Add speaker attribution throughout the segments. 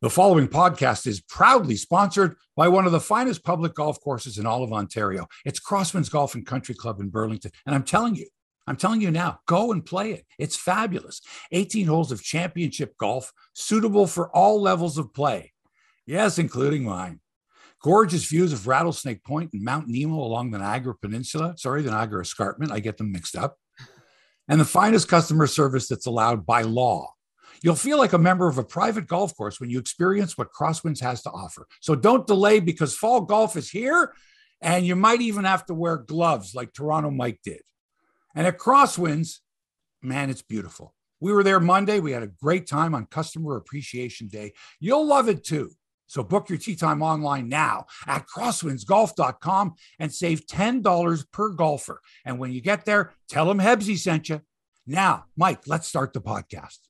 Speaker 1: The following podcast is proudly sponsored by one of the finest public golf courses in all of Ontario. It's Crosswinds Golf and Country Club in Burlington. And I'm telling you, I'm telling you now, go and play it. It's fabulous. 18 holes of championship golf, suitable for all levels of play. Yes, including mine. Gorgeous views of Rattlesnake Point and Mount Nemo along the Niagara Peninsula. Sorry, the Niagara Escarpment. I get them mixed up. And the finest customer service that's allowed by law. You'll feel like a member of a private golf course when you experience what Crosswinds has to offer. So don't delay because fall golf is here and you might even have to wear gloves like Toronto Mike did. And at Crosswinds, man, it's beautiful. We were there Monday. We had a great time on Customer Appreciation Day. You'll love it too. So book your tee time online now at crosswindsgolf.com and save $10 per golfer. And when you get there, tell them Hebsy sent you. Now, Mike, let's start the podcast.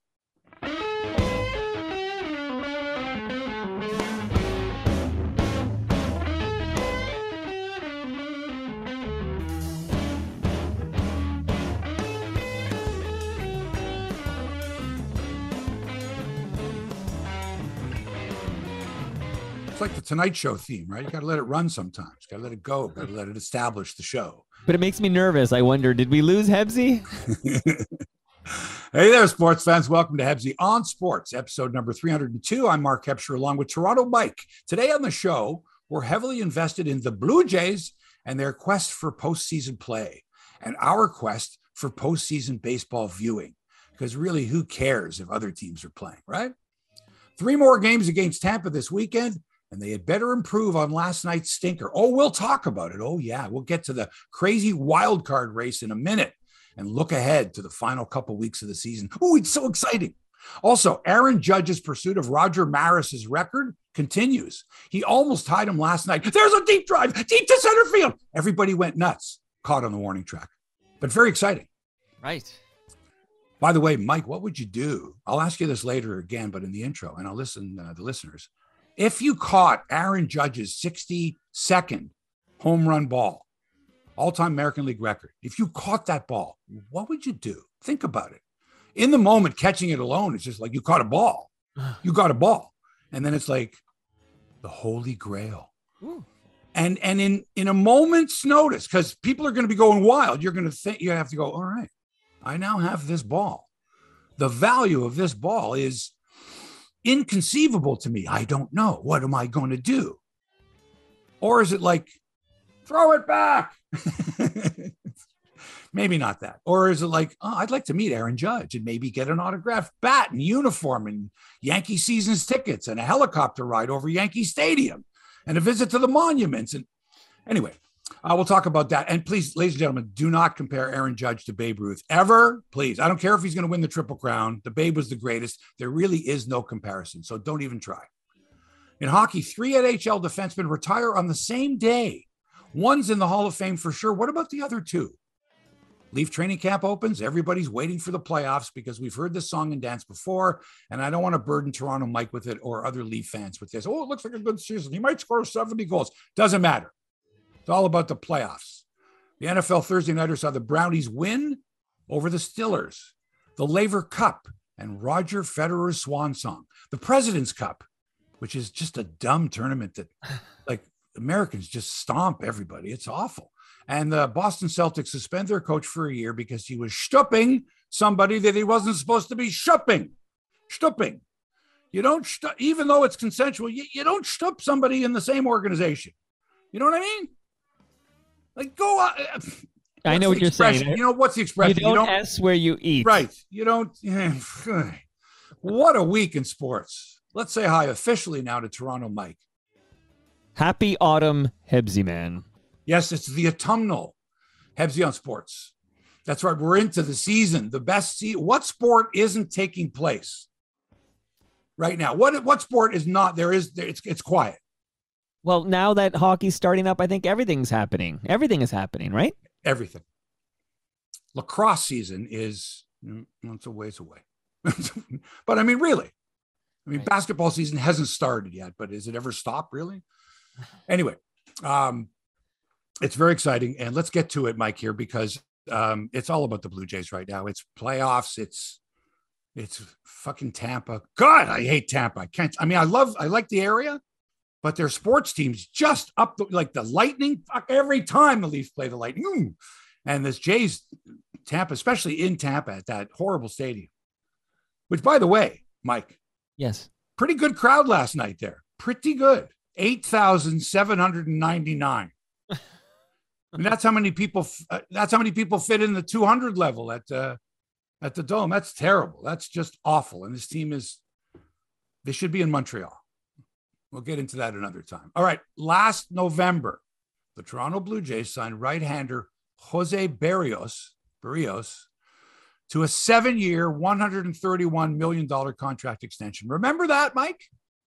Speaker 1: It's like the Tonight Show theme, right? You got to let it run sometimes. Got to let it go. Got to let it establish the show.
Speaker 2: But it makes me nervous. I wonder, did we lose Hebsy?
Speaker 1: hey there, sports fans. Welcome to Hebsy on Sports, episode number 302. I'm Mark Hebscher along with Toronto Mike. Today on the show, we're heavily invested in the Blue Jays and their quest for postseason play and our quest for postseason baseball viewing. Because really, who cares if other teams are playing, right? Three more games against Tampa this weekend and they had better improve on last night's stinker. Oh, we'll talk about it. Oh, yeah, we'll get to the crazy wild card race in a minute and look ahead to the final couple weeks of the season. Oh, it's so exciting. Also, Aaron Judge's pursuit of Roger Maris's record continues. He almost tied him last night. There's a deep drive, deep to center field. Everybody went nuts, caught on the warning track, but very exciting.
Speaker 2: Right.
Speaker 1: By the way, Mike, what would you do? I'll ask you this later again, but in the intro, and I'll listen uh, the listeners. If you caught Aaron Judge's 62nd home run ball, all time American League record, if you caught that ball, what would you do? Think about it. In the moment, catching it alone, is just like you caught a ball. You got a ball. And then it's like the holy grail. Ooh. And and in in a moment's notice, because people are going to be going wild, you're going to think you have to go, all right, I now have this ball. The value of this ball is inconceivable to me. I don't know. What am I going to do? Or is it like, throw it back? maybe not that. Or is it like, oh, I'd like to meet Aaron Judge and maybe get an autographed bat and uniform and Yankee seasons tickets and a helicopter ride over Yankee Stadium and a visit to the monuments. And anyway, uh, we'll talk about that. And please, ladies and gentlemen, do not compare Aaron Judge to Babe Ruth ever. Please. I don't care if he's going to win the Triple Crown. The Babe was the greatest. There really is no comparison. So don't even try. In hockey, three NHL defensemen retire on the same day. One's in the Hall of Fame for sure. What about the other two? Leaf training camp opens. Everybody's waiting for the playoffs because we've heard this song and dance before. And I don't want to burden Toronto Mike with it or other Leaf fans with this. Oh, it looks like a good season. He might score 70 goals. Doesn't matter. It's all about the playoffs. The NFL Thursday Nighters saw the Brownies win over the Stillers, the Laver Cup, and Roger Federer's swan song, the President's Cup, which is just a dumb tournament that, like, Americans just stomp everybody. It's awful. And the Boston Celtics suspend their coach for a year because he was stooping somebody that he wasn't supposed to be stooping. Stooping. You don't, even though it's consensual, you, you don't stoop somebody in the same organization. You know what I mean? Like go out. Uh,
Speaker 2: I know what you're saying.
Speaker 1: You know what's the expression?
Speaker 2: You don't, you don't S where you eat.
Speaker 1: Right. You don't. what a week in sports. Let's say hi officially now to Toronto Mike.
Speaker 2: Happy autumn, Hebsy man.
Speaker 1: Yes, it's the autumnal Hebsy on sports. That's right. We're into the season. The best season. What sport isn't taking place right now? What what sport is not? There is. It's it's quiet.
Speaker 2: Well, now that hockey's starting up, I think everything's happening. Everything is happening, right?
Speaker 1: Everything. Lacrosse season is mm, it's a ways away. but I mean, really, I mean, right. basketball season hasn't started yet, but is it ever stopped really? Anyway, um, it's very exciting. And let's get to it, Mike, here, because um, it's all about the Blue Jays right now. It's playoffs. It's It's fucking Tampa. God, I hate Tampa. I can't. I mean, I love, I like the area, but their sports teams just up the, like the Lightning. Fuck every time the Leafs play the Lightning. And this Jays Tampa, especially in Tampa at that horrible stadium, which by the way, Mike,
Speaker 2: Yes.
Speaker 1: pretty good crowd last night there. Pretty good. 8,799. and that's how many people uh, that's how many people fit in the 200 level at uh, at the dome. That's terrible. That's just awful. And this team is they should be in Montreal. We'll get into that another time. All right, last November, the Toronto Blue Jays signed right-hander Jose Barrios, Barrios to a 7-year, 131 million dollar contract extension. Remember that, Mike?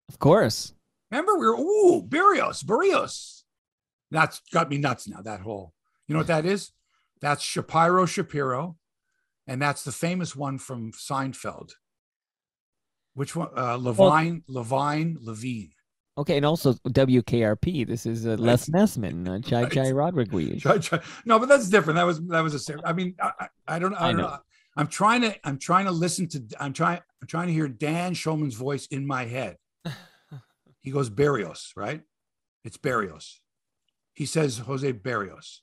Speaker 2: Of course.
Speaker 1: Remember, we were ooh Barrios, Barrios. That's got me nuts now. That whole, you know what that is? That's Shapiro Shapiro, and that's the famous one from Seinfeld. Which one? Uh, Levine, Levine, Levine.
Speaker 2: Okay, and also WKRP. This is uh, Les Nessman, uh, Chai
Speaker 1: Right.
Speaker 2: Chai Rodriguez.
Speaker 1: Try- try- No, but that's different. That was that was a. I mean, I, I I don't. I
Speaker 2: I
Speaker 1: don't
Speaker 2: know.
Speaker 1: know. I'm trying to. I'm trying to listen to. I'm trying. I'm trying to hear Dan Shulman's voice in my head. He goes Barrios, right? It's Barrios. He says Jose Barrios.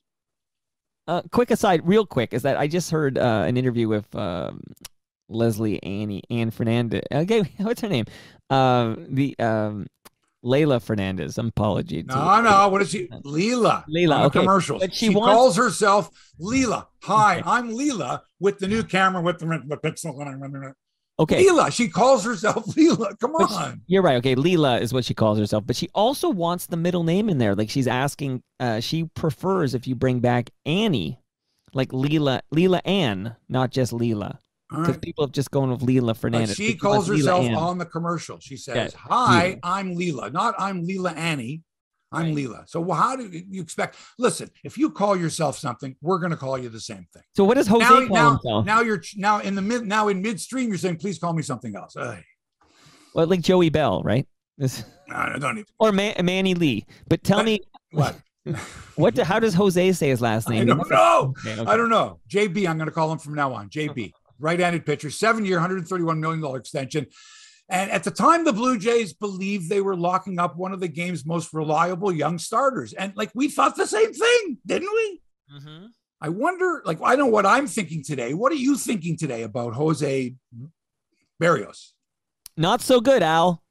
Speaker 2: Uh, quick aside, real quick, is that I just heard uh, an interview with um, Leslie Annie Ann Fernandez. Okay, what's her name? Um, the um, Leylah Fernandez. Apology.
Speaker 1: No, no. What is she? Leela.
Speaker 2: Leela,
Speaker 1: on
Speaker 2: okay.
Speaker 1: commercials.
Speaker 2: But she
Speaker 1: she
Speaker 2: wants-
Speaker 1: calls herself Leela. Hi, I'm Leela with the new camera with the, the pixel.
Speaker 2: Okay,
Speaker 1: Leela. She calls herself Leela. Come
Speaker 2: But she-
Speaker 1: on.
Speaker 2: You're right. Okay, Leela is what she calls herself, but she also wants the middle name in there. Like she's asking, uh, she prefers if you bring back Annie, like Leela, Leela Ann, not just Leela, because
Speaker 1: right.
Speaker 2: people have just gone with Leela Fernandez.
Speaker 1: she
Speaker 2: She
Speaker 1: calls herself on the commercial. She says,
Speaker 2: Yeah,
Speaker 1: "Hi. I'm Leela, not I'm Leela Annie. I'm Leela." So well, how do you expect? Listen, if you call yourself something, we're going to call you the same thing.
Speaker 2: So what does Jose
Speaker 1: now,
Speaker 2: call
Speaker 1: now,
Speaker 2: himself?
Speaker 1: now you're now in the mid now in midstream. You're saying, "Please call me something else." Ugh.
Speaker 2: well, like Joey Belle, right? This,
Speaker 1: I don't even.
Speaker 2: or Man- Manny Lee. But tell
Speaker 1: What?
Speaker 2: me,
Speaker 1: What?
Speaker 2: what? Do, how does Jose say his last name?
Speaker 1: I don't know.
Speaker 2: Okay, okay.
Speaker 1: I don't know. JB, I'm going to call him from now on. JB, right-handed pitcher, seven-year, 131 million dollar extension. And at the time, the Blue Jays believed they were locking up one of the game's most reliable young starters, and like we thought the same thing, didn't we?
Speaker 2: Mhm.
Speaker 1: I wonder, like, I know what I'm thinking today. What are you thinking today about Jose Barrios?
Speaker 2: Not so good, Al.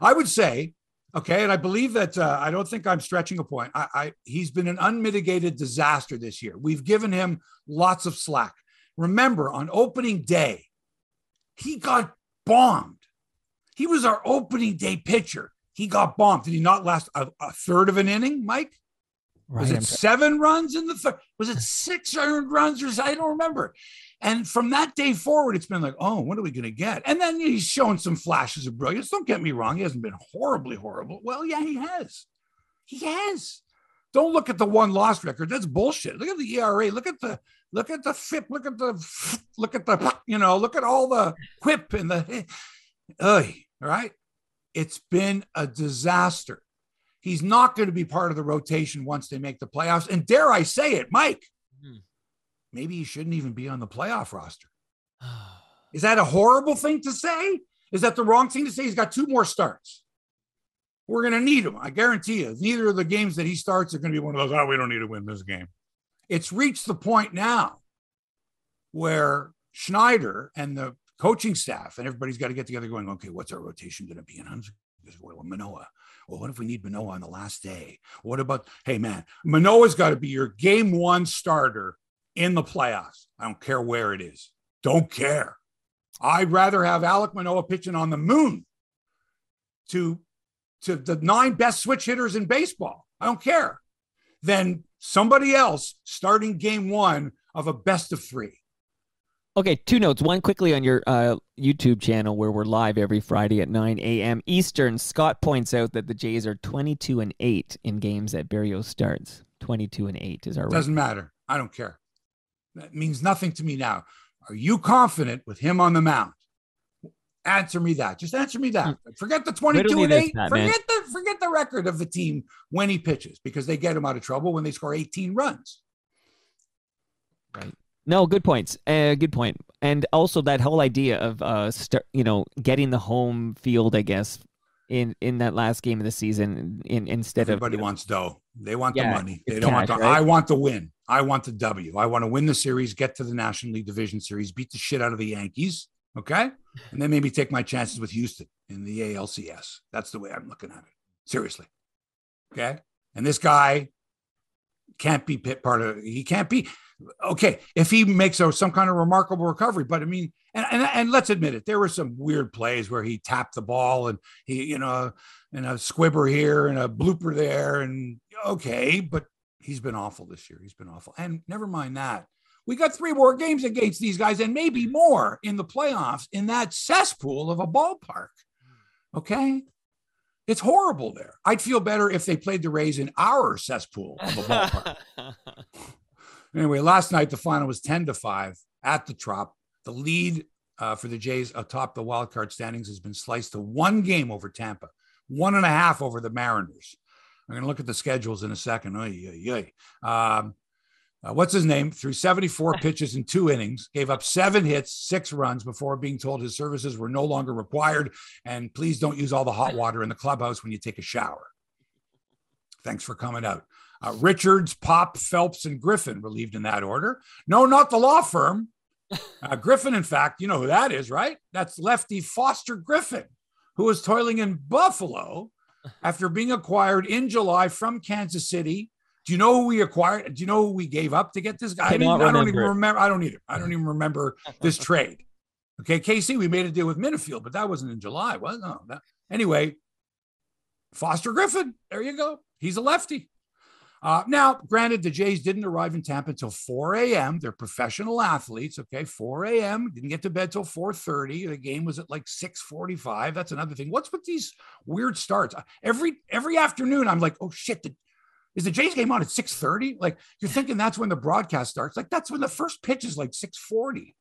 Speaker 1: I would say, okay, and I believe that uh, I don't think I'm stretching a point. I, I he's been an unmitigated disaster this year. We've given him lots of slack. Remember, on opening day, he got bombed. He was our opening day pitcher. He got bombed. Did he not last a, a third of an inning, Mike? Was
Speaker 2: Right,
Speaker 1: it seven runs in the third? Was it six earned runs or I don't remember. And from that day forward, it's been like, oh, what are we going to get? And then he's shown some flashes of brilliance. Don't get me wrong; he hasn't been horribly horrible. Well, yeah, he has. He has. Don't look at the one loss record. That's bullshit. Look at the ERA. Look at the look at the FIP. Look at the look at the you know look at all the quip and the. Ugh, right. It's been a disaster. He's not going to be part of the rotation once they make the playoffs. And dare I say it, Mike,
Speaker 2: Hmm.
Speaker 1: maybe he shouldn't even be on the playoff roster. Is that a horrible thing to say? Is that the wrong thing to say? He's got two more starts. We're going to need him. I guarantee you. Neither of the games that he starts are going to be one of those, oh, we don't need to win this game. It's reached the point now where Schneider and the coaching staff and everybody's got to get together going, okay, what's our rotation going to be? And I'm just, well, Manoah. Well, what if we need Manoah on the last day? What about, hey, man, Manoah's got to be your game one starter in the playoffs. I don't care where it is. Don't care. I'd rather have Alek Manoah pitching on the moon to, to the nine best switch hitters in baseball. I don't care. Than somebody else starting game one of a best of three.
Speaker 2: Okay, two notes. One quickly on your uh, YouTube channel where we're live every Friday at 9 a.m. Eastern. Scott points out that the Jays are 22 and 8 in games that Barrios starts. 22 and 8 is our record.
Speaker 1: Doesn't matter. I don't care. That means nothing to me now. Are you confident with him on the mound? Answer me that. Just answer me that. Forget the 22
Speaker 2: Riddle me
Speaker 1: and
Speaker 2: this,
Speaker 1: 8.
Speaker 2: Pat, man.
Speaker 1: forget the forget the record of the team when he pitches because they get him out of trouble when they score 18 runs.
Speaker 2: Right. No, good points. Uh, good point. And also that whole idea of uh, start, you know, getting the home field, I guess, in in that last game of the season, in instead
Speaker 1: Everybody
Speaker 2: of know,
Speaker 1: wants dough. They want the money. They don't want the.
Speaker 2: right?
Speaker 1: I want the win. I want the W. I want to win the series, get to the National League Division Series, beat the shit out of the Yankees. Okay, and then maybe take my chances with Houston in the ALCS. That's the way I'm looking at it. Seriously. Okay, and this guy can't be part of. He can't be. Okay, if he makes a, some kind of remarkable recovery, but I mean, and, and and let's admit it, there were some weird plays where he tapped the ball and he, you know, and a squibber here and a blooper there, and okay, but he's been awful this year. He's been awful, and never mind that. We got three more games against these guys, and maybe more in the playoffs in that cesspool of a ballpark. Okay, it's horrible there. I'd feel better if they played the Rays in our cesspool of a ballpark. Anyway, last night the final was 10 to 5 at the Trop. The lead uh, for the Jays atop the wild card standings has been sliced to one game over Tampa, one and a half over the Mariners. I'm going to look at the schedules in a second. Oy, oy, oy. Um, uh, what's his name? Threw 74 pitches in two innings, gave up seven hits, six runs before being told his services were no longer required. And please don't use all the hot water in the clubhouse when you take a shower. Thanks for coming out. Uh, Richards, Pop, Phelps, and Griffin relieved in that order. No, not the law firm. Uh, Griffin, in fact, you know who that is, right? That's lefty Foster Griffin, who was toiling in Buffalo after being acquired in July from Kansas City. Do you know who we acquired? Do you know who we gave up to get this guy? I, I don't even
Speaker 2: remember.
Speaker 1: remember. I don't either. I don't even remember this trade. Okay, KC, we made a deal with Merrifield, but that wasn't in July, was it? No. That, anyway, Foster Griffin, there you go. He's a lefty. Uh, now, granted, the Jays didn't arrive in Tampa until 4 a.m. They're professional athletes. Okay, 4 a.m. Didn't get to bed till 4:30. The game was at like 6:45. That's another thing. What's with these weird starts? Every every afternoon, I'm like, oh shit, the, is the Jays game on at 6:30? Like you're thinking that's when the broadcast starts. Like that's when the first pitch is like 6:40.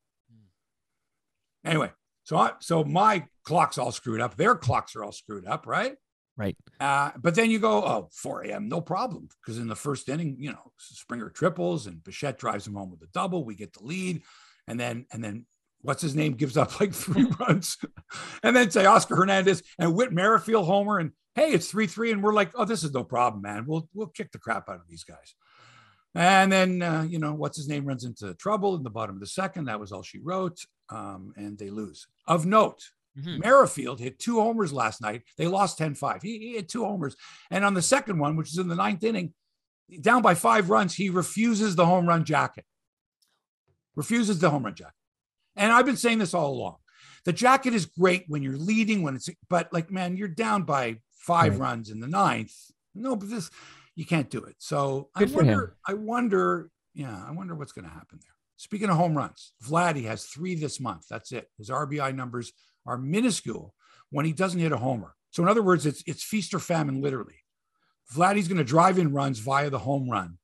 Speaker 1: Anyway, so I, so my clock's all screwed up. Their clocks are all screwed up, right?
Speaker 2: right.
Speaker 1: Uh, but then you go, oh, 4 a.m., no problem. Because in the first inning, you know, Springer triples and Bichette drives him home with a double. We get the lead. And then, and then what's his name gives up like three runs. and then Teoscar Hernandez and Whit Merrifield homer. And hey, it's 3 3. And we're like, oh, this is no problem, man. We'll, we'll kick the crap out of these guys. And then, uh, you know, what's his name runs into trouble in the bottom of the second. That was all she wrote. Um, and they lose. Of note,
Speaker 2: Mhm.
Speaker 1: Merrifield hit two homers last night. They lost 10 5. He, he hit two homers. And on the second one, which is in the ninth inning, down by five runs, he refuses the home run jacket. Refuses the home run jacket. And I've been saying this all along. The jacket is great when you're leading, when it's, but like, man, you're down by five
Speaker 2: Right.
Speaker 1: runs in the ninth. No, but this, you can't do it. So I
Speaker 2: Good him.
Speaker 1: wonder, I wonder, yeah, I wonder what's going to happen there. Speaking of home runs, Vladdy has three this month. That's it. His RBI numbers are minuscule when he doesn't hit a homer. So in other words, it's it's feast or famine, literally. Vladdy's going to drive in runs via the home run,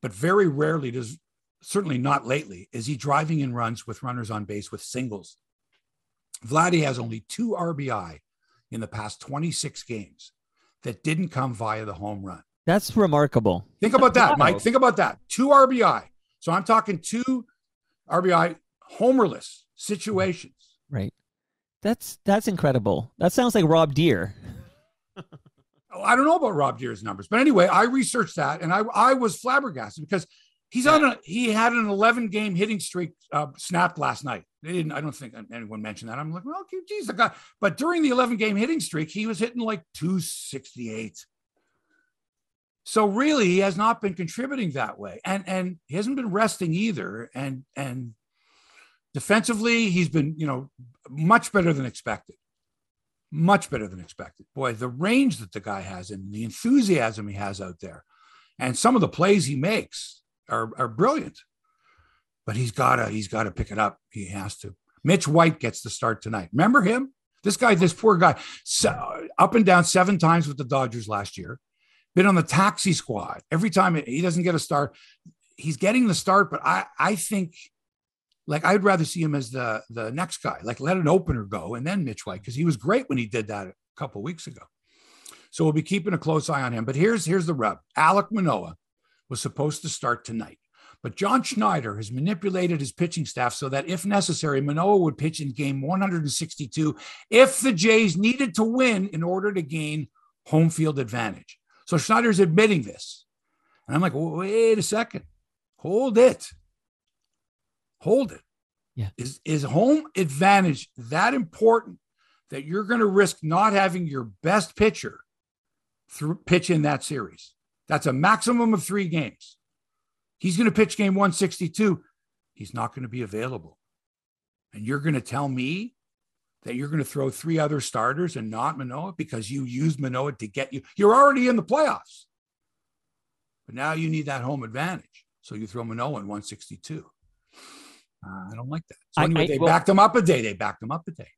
Speaker 1: but very rarely does, certainly not lately, is he driving in runs with runners on base with singles. Vladdy has only two RBI in the past 26 games that didn't come via the home run.
Speaker 2: That's remarkable.
Speaker 1: Think about that, Mike. Think about that. Two RBI. So I'm talking two RBI homerless situations.
Speaker 2: Right. That's that's incredible. That sounds like Rob Deer.
Speaker 1: Oh, I don't know about Rob Deer's numbers, but anyway, I researched that and I, I was flabbergasted because he's on a he had an 11 game hitting streak uh, snapped last night. They didn't. I don't think anyone mentioned that. I'm like, well, geez, the guy. But during the 11 game hitting streak, he was hitting like 268. So really, he has not been contributing that way, and and he hasn't been resting either. And and defensively, he's been you know much better than expected much better than expected. Boy, the range that the guy has and the enthusiasm he has out there, and some of the plays he makes are, are brilliant. But he's gotta he's gotta pick it up. He has to. Mitch White gets the start tonight. Remember him? This guy, this poor guy, so, up and down seven times with the Dodgers last year. Been on the taxi squad every time he doesn't get a start. He's getting the start, but I I think like I'd rather see him as the the next guy. Like let an opener go and then Mitch White because he was great when he did that a couple weeks ago. So we'll be keeping a close eye on him. But here's here's the rub: Alek Manoah was supposed to start tonight, But John Schneider has manipulated his pitching staff so that if necessary, Manoah would pitch in game 162 if the Jays needed to win in order to gain home field advantage. So Schneider's admitting this. And I'm like, wait a second. Hold it. Hold it.
Speaker 2: Yeah.
Speaker 1: Is, is home advantage that important that you're going to risk not having your best pitcher through pitch in that series? That's a maximum of three games. He's going to pitch game 162. He's not going to be available. And you're going to tell me that you're going to throw three other starters and not Manoah because you used Manoah to get you. You're already in the playoffs. But now you need that home advantage. So you throw Manoah in 162. Uh, I don't like that. So
Speaker 2: I- I-
Speaker 1: they
Speaker 2: well-
Speaker 1: backed him up a day. They backed him up a day.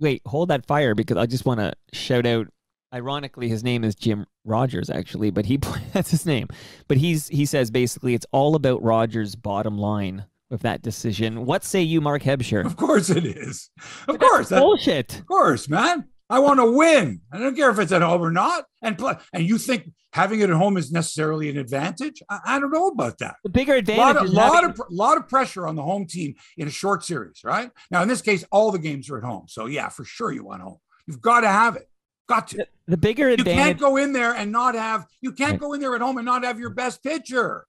Speaker 2: Wait, hold that fire because I just want to shout out. Ironically, his name is Jim Rogers, actually, but he that's his name. But he's he says basically it's all about Rogers' bottom line with that decision. What say you, Mark Hebscher?
Speaker 1: Of course it is. Of course. That,
Speaker 2: Bullshit.
Speaker 1: Of course, man. I want to win. I don't care if it's at home or not. And. And you think having it at home is necessarily an advantage? I, I don't know about that.
Speaker 2: The bigger
Speaker 1: A
Speaker 2: advantage
Speaker 1: lot, of,
Speaker 2: is
Speaker 1: lot,
Speaker 2: having-
Speaker 1: of, pr- lot of pressure on the home team in a short series, right? Now, in this case, all the games are at home. So, yeah, for sure you want home. You've got to have it. Got to.
Speaker 2: the, the bigger
Speaker 1: You can't go in there and not have, you can't go in there at home and not have your best pitcher.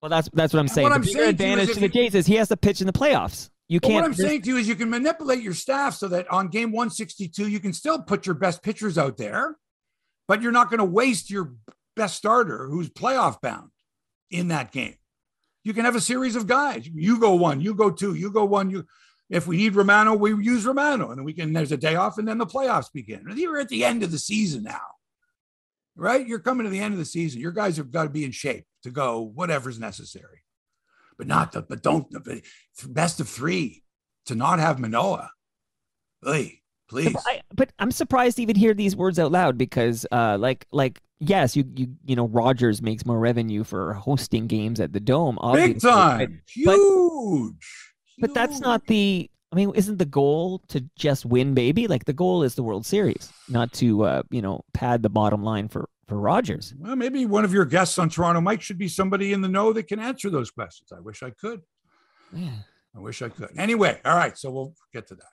Speaker 2: Well, that's that's what I'm
Speaker 1: And
Speaker 2: saying.
Speaker 1: what
Speaker 2: the
Speaker 1: I'm
Speaker 2: bigger
Speaker 1: saying to you is
Speaker 2: advantage
Speaker 1: if
Speaker 2: to the Jays is he has to pitch in the playoffs. You can't.
Speaker 1: what I'm saying to you is you can manipulate your staff so that on game 162, you can still put your best pitchers out there, but you're not going to waste your best starter who's playoff bound in that game. You can have a series of guys. You go one, you go two, you go one. You, if we need Romano, we use Romano, and then we can. There's a day off, and then the playoffs begin. You're at the end of the season now, right? You're coming to the end of the season. Your guys have got to be in shape to go whatever's necessary, but not the. But don't the best of three to not have Manoah. Hey, please.
Speaker 2: I, but I'm surprised to even hear these words out loud because, uh, like, like yes, you you you know, Rogers makes more revenue for hosting games at the Dome, obviously,
Speaker 1: Big
Speaker 2: but-
Speaker 1: time. Huge.
Speaker 2: But, that's not the. I mean, isn't the goal to just win, baby? Like the goal is the World Series, not to uh, you know pad the bottom line for for Rogers.
Speaker 1: Well, maybe one of your guests on Toronto Mike should be somebody in the know that can answer those questions. I wish I could.
Speaker 2: Yeah.
Speaker 1: I wish I could. Anyway, all right. So we'll get to that.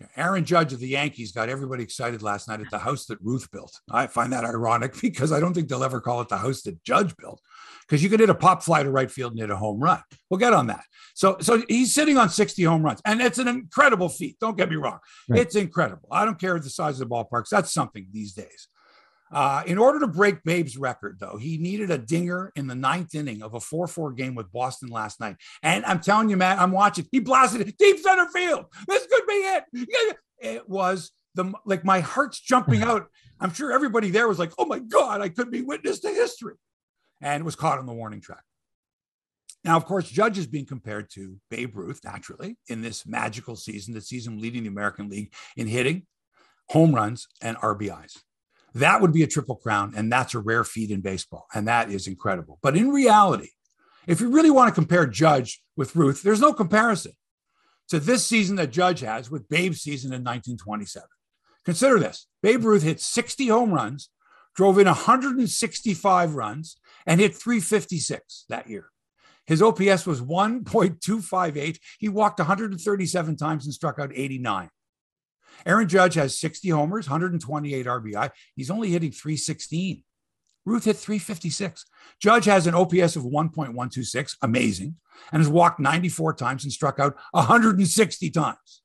Speaker 1: Okay. Aaron Judge of the Yankees got everybody excited last night at the house that Ruth built. I find that ironic because I don't think they'll ever call it the house that Judge built because you could hit a pop fly to right field and hit a home run. We'll get on that. So, so he's sitting on 60 home runs, and it's an incredible feat. Don't get me wrong.
Speaker 2: Right.
Speaker 1: It's incredible. I don't care the size of the ballparks. That's something these days. Uh, in order to break Babe's record, though, he needed a dinger in the ninth inning of a 4 4 game with Boston last night. And I'm telling you, man, I'm watching. He blasted it deep center field. This could be it. It was the like my heart's jumping out. I'm sure everybody there was like, oh my God, I could be witness to history. And was caught on the warning track. Now, of course, Judge is being compared to Babe Ruth, naturally, in this magical season sees him leading the American League in hitting, home runs, and RBIs. That would be a triple crown, and that's a rare feat in baseball, and that is incredible. But in reality, if you really want to compare Judge with Ruth, there's no comparison to this season that Judge has with Babe's season in 1927. Consider this Babe Ruth hit 60 home runs, drove in 165 runs, and hit 356 that year. His OPS was 1.258. He walked 137 times and struck out 89. Aaron Judge has 60 homers, 128 RBI. He's only hitting 316. Ruth hit 356. Judge has an OPS of 1.126, amazing, and has walked 94 times and struck out 160 times.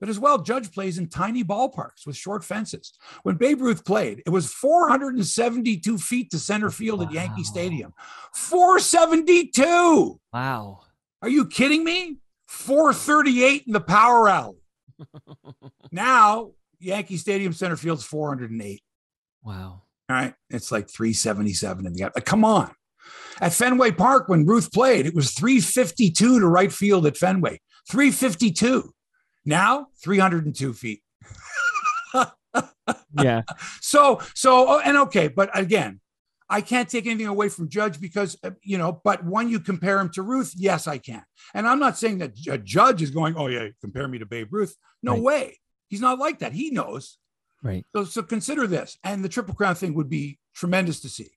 Speaker 1: But as well, Judge plays in tiny ballparks with short fences. When Babe Ruth played, it was 472 feet to center field at Yankee Stadium. 472.
Speaker 2: Wow.
Speaker 1: Are you kidding me? 438 in the power alley. Now, Yankee Stadium center field's 408.
Speaker 2: Wow.
Speaker 1: All right. It's like 377 in the like, come on. At Fenway Park, when Ruth played, it was 352 to right field at Fenway. 352. Now, 302 feet.
Speaker 2: Yeah.
Speaker 1: So, so, oh, and okay, but again, I can't take anything away from Judge because, uh, you know, but when you compare him to Ruth, yes, I can. And I'm not saying that Ju- Judge is going, oh, yeah, compare me to Babe Ruth. No
Speaker 2: Right.
Speaker 1: way. He's not like that. He knows.
Speaker 2: Right.
Speaker 1: So, so consider this. And the Triple Crown thing would be tremendous to see.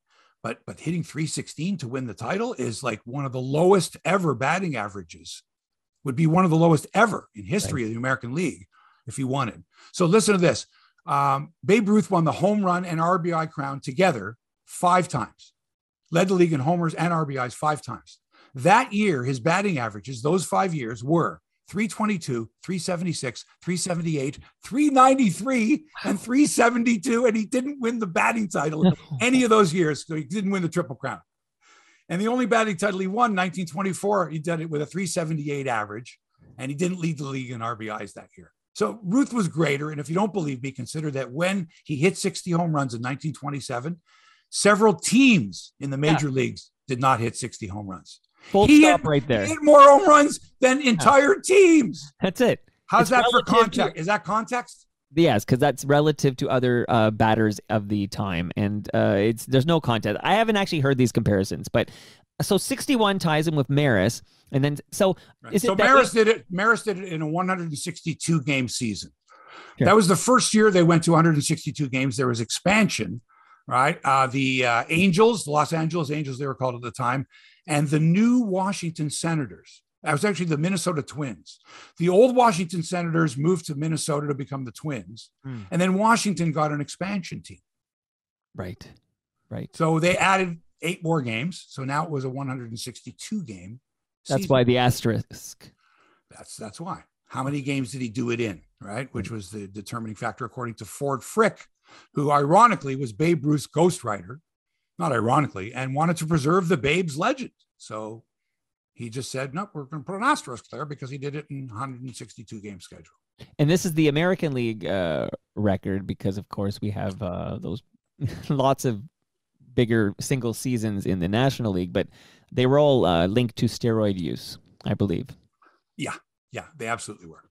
Speaker 1: but but hitting 316 to win the title is like one of the lowest ever batting averages. Would be one of the lowest ever in history right. of the American League if he won it. So listen to this. Um, Babe Ruth won the home run and RBI crown together five times, led the league in homers and RBIs five times. That year, his batting averages, those five years, were 322, 376, 378, 393, and 372. And he didn't win the batting title any of those years. So he didn't win the Triple Crown. And the only batting title he won, 1924, he did it with a 378 average, and he didn't lead the league in RBIs that year. So Ruth was greater. And if you don't believe me, consider that when he hit 60 home runs in 1927, several teams in the major yeah. leagues did not hit 60 home runs.
Speaker 2: Full he stop hit, right there.
Speaker 1: He hit more home runs than entire teams.
Speaker 2: That's it.
Speaker 1: How's it's that for context? Is that context?
Speaker 2: Yes, because that's relative to other uh, batters of the time, and uh, it's there's no context. I haven't actually heard these comparisons, but so 61 ties him with Maris, and then so
Speaker 1: right. so Maris did it. Maris did it in a 162 game season. Sure. That was the first year they went to 162 games. There was expansion, right? Uh, the uh, Angels, the Los Angeles Angels, they were called at the time, and the new Washington Senators. That was actually the Minnesota Twins. The old Washington Senators moved to Minnesota to become the Twins. Hmm. And then Washington got an expansion team.
Speaker 2: Right. Right.
Speaker 1: So they added eight more games. So now it was a 162 game.
Speaker 2: That's why the asterisk.
Speaker 1: That's that's why. How many games did he do it in? Right, which was the determining factor according to Ford Frick, who ironically was Babe Ruth's ghostwriter not ironically, and wanted to preserve the Babe's legend. So he just said, "Nope, we're going to put an asterisk there because he did it in 162 game schedule.
Speaker 2: And this is the American League uh, record because, of course, we have uh, those lots of bigger single seasons in the National League, but they were all uh, linked to steroid use, I believe.
Speaker 1: Yeah, yeah, they absolutely were.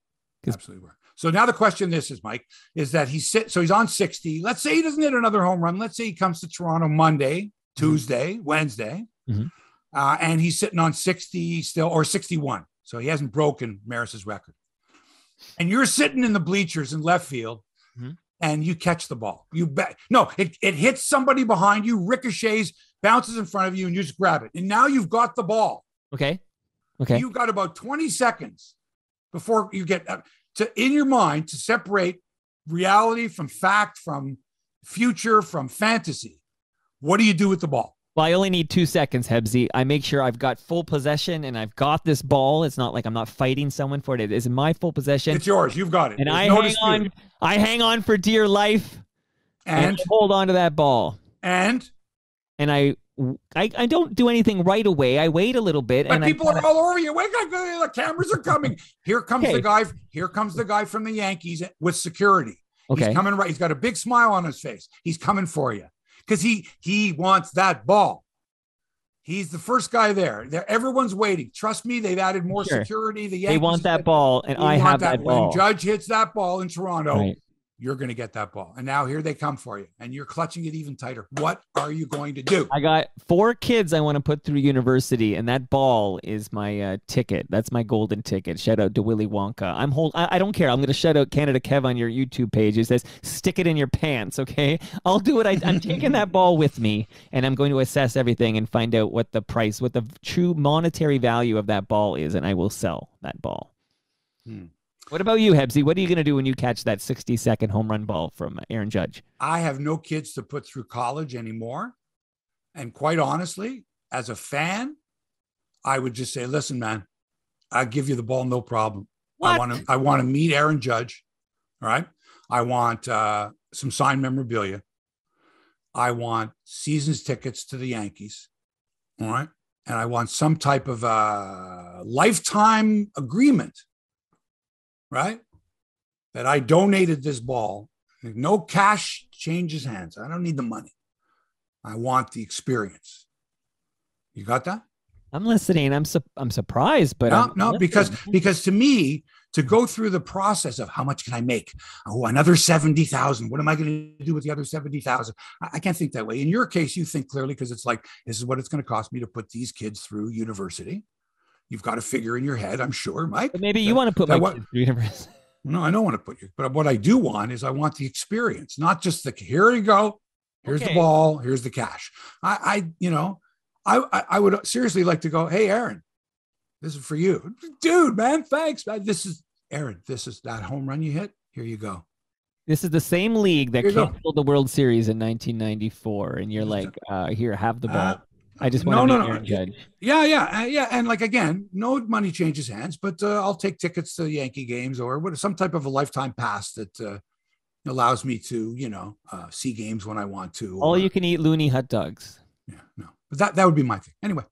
Speaker 1: Absolutely were. So now the question this is, Mike, is that he's sit, so he's on 60. Let's say he doesn't hit another home run. Let's say he comes to Toronto Monday, mm-hmm. Tuesday, mm-hmm. Wednesday, mm-hmm. Uh, and he's sitting on 60 still or 61. So he hasn't broken Maris's record. And you're sitting in the bleachers in left field mm-hmm. and you catch the ball. You bet. No, it, it hits somebody behind you, ricochets, bounces in front of you, and you just grab it. And now you've got the ball.
Speaker 2: Okay. Okay.
Speaker 1: You've got about 20 seconds before you get uh, to in your mind to separate reality from fact, from future, from fantasy. What do you do with the ball?
Speaker 2: Well, I only need two seconds, Hebsy. I make sure I've got full possession and I've got this ball. It's not like I'm not fighting someone for it. It is in my full possession.
Speaker 1: It's yours. You've got it.
Speaker 2: And There's I no hang dispute. on. I hang on for dear life. And, and hold on to that ball.
Speaker 1: And
Speaker 2: and I I, I don't do anything right away. I wait a little bit,
Speaker 1: but
Speaker 2: and
Speaker 1: people
Speaker 2: I,
Speaker 1: are all over you. Wake up! the cameras are coming. Here comes okay. the guy. Here comes the guy from the Yankees with security. Okay. He's coming right. He's got a big smile on his face. He's coming for you because he he wants that ball. He's the first guy there. There, everyone's waiting. Trust me, they've added more sure. security. The Yankees
Speaker 2: they want that ball, and I have that, that ball.
Speaker 1: When Judge hits that ball in Toronto, right you're going to get that ball. And now here they come for you, and you're clutching it even tighter. What are you going to do?
Speaker 2: I got four kids I want to put through university, and that ball is my uh, ticket. That's my golden ticket. Shout out to Willy Wonka. I'm hold. I, I don't care. I'm going to shout out Canada Kev on your YouTube page. It says, "Stick it in your pants." Okay, I'll do it. I, I'm taking that ball with me, and I'm going to assess everything and find out what the price, what the true monetary value of that ball is, and I will sell that ball. Hmm. What about you, Hebsy? What are you going to do when you catch that 60 second home run ball from Aaron Judge?
Speaker 1: I have no kids to put through college anymore. And quite honestly, as a fan, I would just say, listen, man, I'll give you the ball, no problem. What? I want to I want to meet Aaron Judge. All right. I want uh, some signed memorabilia. I want seasons tickets to the Yankees. All right. And I want some type of uh, lifetime agreement right? That I donated this ball. No cash changes hands. I don't need the money. I want the experience. You got that?
Speaker 2: I'm listening. I'm su- I'm surprised, but
Speaker 1: no,
Speaker 2: I'm
Speaker 1: no, because because to me, to go through the process of how much can I make? Oh, another seventy thousand. What am I going to do with the other seventy thousand? I, I can't think that way. In your case, you think clearly because it's like this is what it's going to cost me to put these kids through university. You've got a figure in your head, I'm sure, Mike.
Speaker 2: But maybe you that, want to put my what, kids through university.
Speaker 1: No, I don't want to put you, but what I do want is I want the experience, not just the here you go, Here's
Speaker 2: Okay.
Speaker 1: the ball. Here's the cash. I, I you know, I, I, would seriously like to go. Hey, Aaron, this is for you, dude, man. Thanks, man. This is Aaron. This is that home run you hit. Here you go.
Speaker 2: This is the same league that
Speaker 1: Here you go.
Speaker 2: canceled the World Series in 1994, and you're like, uh, "Here, have the ball."
Speaker 1: Uh,
Speaker 2: I just
Speaker 1: no,
Speaker 2: want to
Speaker 1: no,
Speaker 2: meet
Speaker 1: no.
Speaker 2: Aaron Judge.
Speaker 1: Yeah, yeah, uh, yeah. And like again, no money changes hands, but uh, I'll take tickets to Yankee games or what some type of a lifetime pass that uh, allows me to, you know, uh, see games when I want to.
Speaker 2: All
Speaker 1: or-
Speaker 2: you can eat loony hot dogs.
Speaker 1: yeah, no, but that that would be my thing. Anyway,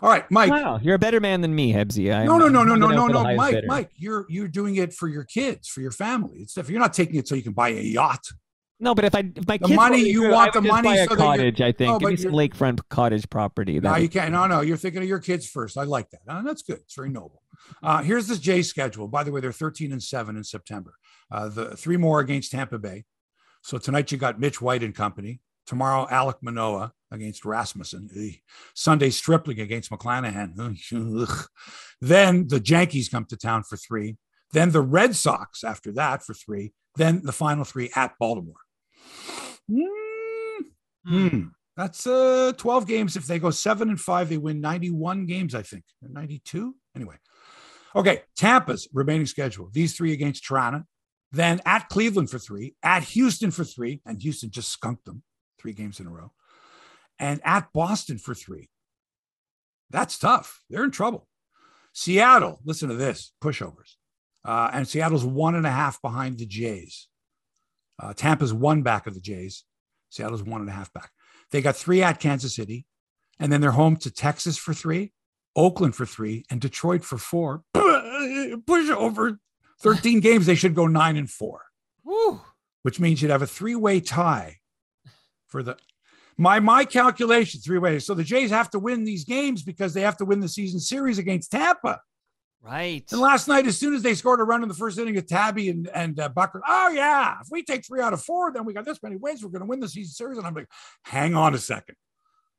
Speaker 1: all right, Mike.
Speaker 2: Wow, you're a better man than me, Hebsy. I'm,
Speaker 1: no, no, no, no, no, no,
Speaker 2: out for the
Speaker 1: no, Mike,
Speaker 2: bidder.
Speaker 1: Mike. You're you're doing it for your kids, for your family. It's if you're not taking it so you can buy a yacht.
Speaker 2: No, but if I if my
Speaker 1: The
Speaker 2: kids
Speaker 1: money, you
Speaker 2: to,
Speaker 1: want the money
Speaker 2: buy a
Speaker 1: so
Speaker 2: cottage. I think
Speaker 1: No,
Speaker 2: give me some lakefront cottage property.
Speaker 1: No, you can't. No, no, you're thinking of your kids first. I like that. Uh, that's good. It's very noble. Uh, here's the Jays schedule. By the way, they're 13 and seven in September. Uh, the three more against Tampa Bay. So tonight you got Mitch White and company. Tomorrow, Alek Manoah against Rasmussen. Ugh. Sunday, Stripling against McClanahan. Ugh. Then the Yankees come to town for three. Then the Red Sox after that for three. Then the final three at Baltimore. Mm. That's uh 12 games. If they go seven and five, they win 91 games, I think. 92. Anyway. Okay. Tampa's remaining schedule. These three against Toronto, then at Cleveland for three, at Houston for three, and Houston just skunked them three games in a row, and at Boston for three. That's tough. They're in trouble. Seattle, listen to this pushovers. Uh, and Seattle's one and a half behind the Jays. Uh, Tampa's one back of the Jays. Seattle's one and a half back. They got three at Kansas City, and then they're home to Texas for three, Oakland for three, and Detroit for four. Push over 13 games, they should go nine and four,
Speaker 2: Woo.
Speaker 1: which means you'd have a three-way tie for the my my calculation, three ways. So the Jays have to win these games because they have to win the season series against Tampa.
Speaker 2: Right.
Speaker 1: And last night, as soon as they scored a run in the first inning of Tabby and, and uh, Bucker, oh, yeah, if we take three out of four, then we got this many wins. We're going to win the season series. And I'm like, hang on a second.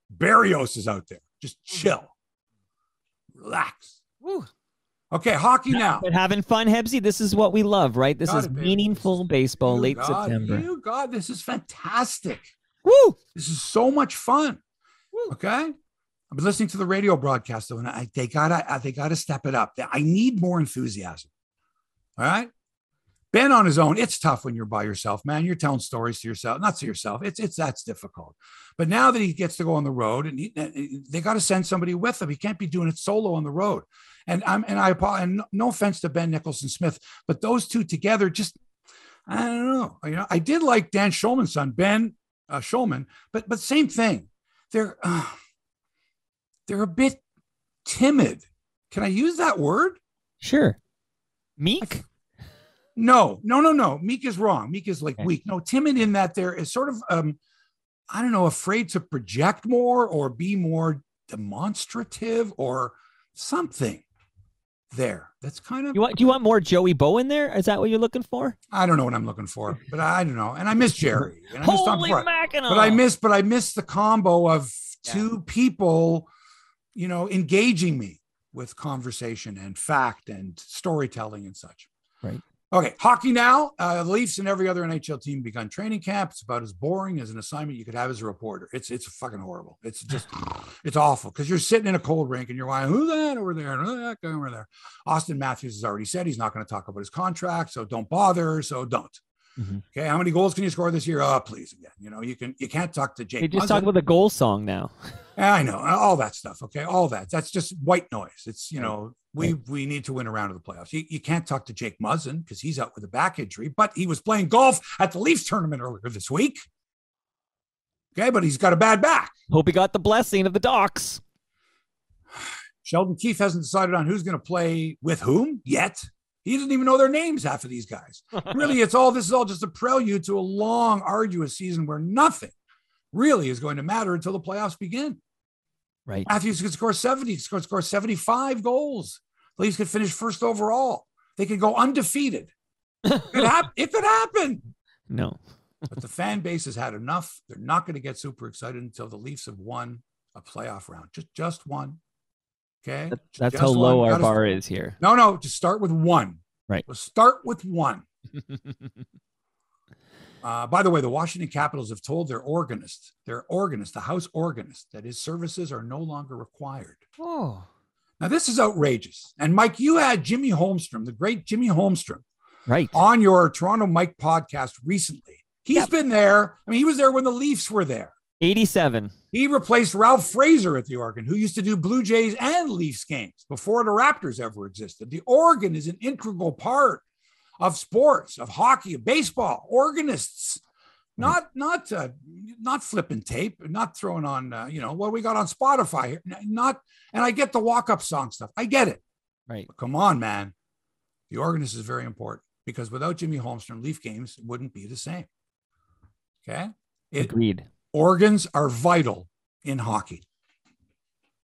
Speaker 1: Barrios is out there. Just chill, relax.
Speaker 2: Woo.
Speaker 1: Okay, hockey now.
Speaker 2: But having fun, Hebsy, this is what we love, right? This
Speaker 1: Got
Speaker 2: is
Speaker 1: it, baby.
Speaker 2: meaningful baseball,
Speaker 1: You
Speaker 2: late
Speaker 1: God,
Speaker 2: September.
Speaker 1: You God, this is fantastic.
Speaker 2: Woo.
Speaker 1: This is so much fun.
Speaker 2: Woo.
Speaker 1: Okay. I've been listening to the radio broadcast though, and I, they gotta uh, they gotta step it up. I need more enthusiasm. All right. Ben on his own, it's tough when you're by yourself, man. You're telling stories to yourself, not to yourself. It's it's that's difficult. But now that he gets to go on the road, and he, they got to send somebody with him. He can't be doing it solo on the road. And I'm and I apologize. And no, no offense to Ben Nicholson Smith, but those two together just I don't know. You know, I did like Dan Shulman's son, Ben uh, Shulman, but but same thing. They're uh, they're a bit timid. Can I use that word?
Speaker 2: Sure. Meek?
Speaker 1: No, no, no, no. Meek is wrong. Meek is like
Speaker 2: Okay.
Speaker 1: weak. No, timid in that there is sort of um, I don't know, afraid to project more or be more demonstrative or something there. That's kind of
Speaker 2: You want do you want more Joey Bowen there? Is that what you're looking for?
Speaker 1: I don't know what I'm looking for, but I don't know. And I miss Jerry. And I miss
Speaker 2: Holy
Speaker 1: Ford.
Speaker 2: Mackinac!
Speaker 1: but I miss, but I miss the combo of
Speaker 2: Yeah.
Speaker 1: two people, you know, engaging me with conversation and fact and storytelling and such.
Speaker 2: Right.
Speaker 1: Okay, hockey now. Uh, the Leafs and every other NHL team begun training camp. It's about as boring as an assignment you could have as a reporter. It's it's fucking horrible. It's just it's awful because you're sitting in a cold rink and you're going, who's that over there? Who's that guy over there? Auston Matthews has already said he's not going to talk about his contract, so don't bother. So don't.
Speaker 2: Mhm.
Speaker 1: Okay, how many goals can you score this year? Oh, please again. You know, you can you can't talk to Jake.
Speaker 2: They just
Speaker 1: Muzzin.
Speaker 2: talk about the goal song now.
Speaker 1: I know all that stuff. Okay, all that. That's just white noise. It's you know we we need to win a round of the playoffs. You, you can't talk to Jake Muzzin because he's out with a back injury, but he was playing golf at the Leafs tournament earlier this week. Okay, but he's got a bad back.
Speaker 2: Hope he got the blessing of the docs.
Speaker 1: Sheldon Keefe hasn't decided on who's going to play with whom yet. He doesn't even know their names, half of these guys. Really, it's all this is all just a prelude to a long, arduous season where nothing really is going to matter until the playoffs begin.
Speaker 2: Right.
Speaker 1: Matthews could score 70, could score 75 goals. The Leafs could finish first overall. They could go undefeated. It could, hap- it could happen.
Speaker 2: No.
Speaker 1: But the fan base has had enough. They're not going to get super excited until the Leafs have won a playoff round. Just just one. Okay.
Speaker 2: That- That's
Speaker 1: Just
Speaker 2: how low
Speaker 1: one.
Speaker 2: our
Speaker 1: Gotta-
Speaker 2: bar is here.
Speaker 1: No, no, just start with one.
Speaker 2: Right.
Speaker 1: We'll start with one. Uh, by the way, the Washington Capitals have told their organist, their organist, the house organist, that his services are no longer required.
Speaker 2: Oh,
Speaker 1: Now, this is outrageous. And Mike, you had Jimmy Holmstrom, the great Jimmy Holmstrom,
Speaker 2: right.
Speaker 1: on your Toronto Mike podcast recently. He's
Speaker 2: Yep.
Speaker 1: been there. I mean, he was there when the Leafs were there.
Speaker 2: 87.
Speaker 1: He replaced Ralph Fraser at the organ, who used to do Blue Jays and Leafs games before the Raptors ever existed. The organ is an integral part of sports, of hockey, of baseball. Organists, not not uh, not flipping tape, not throwing on uh, you know what we got on Spotify. here. Not, and I get the walk up song stuff. I get it.
Speaker 2: Right.
Speaker 1: But come on, man. The organist is very important because without Jimmy Holmstrom, Leaf games wouldn't be the same. Okay. It,
Speaker 2: Agreed.
Speaker 1: Organs are vital in hockey.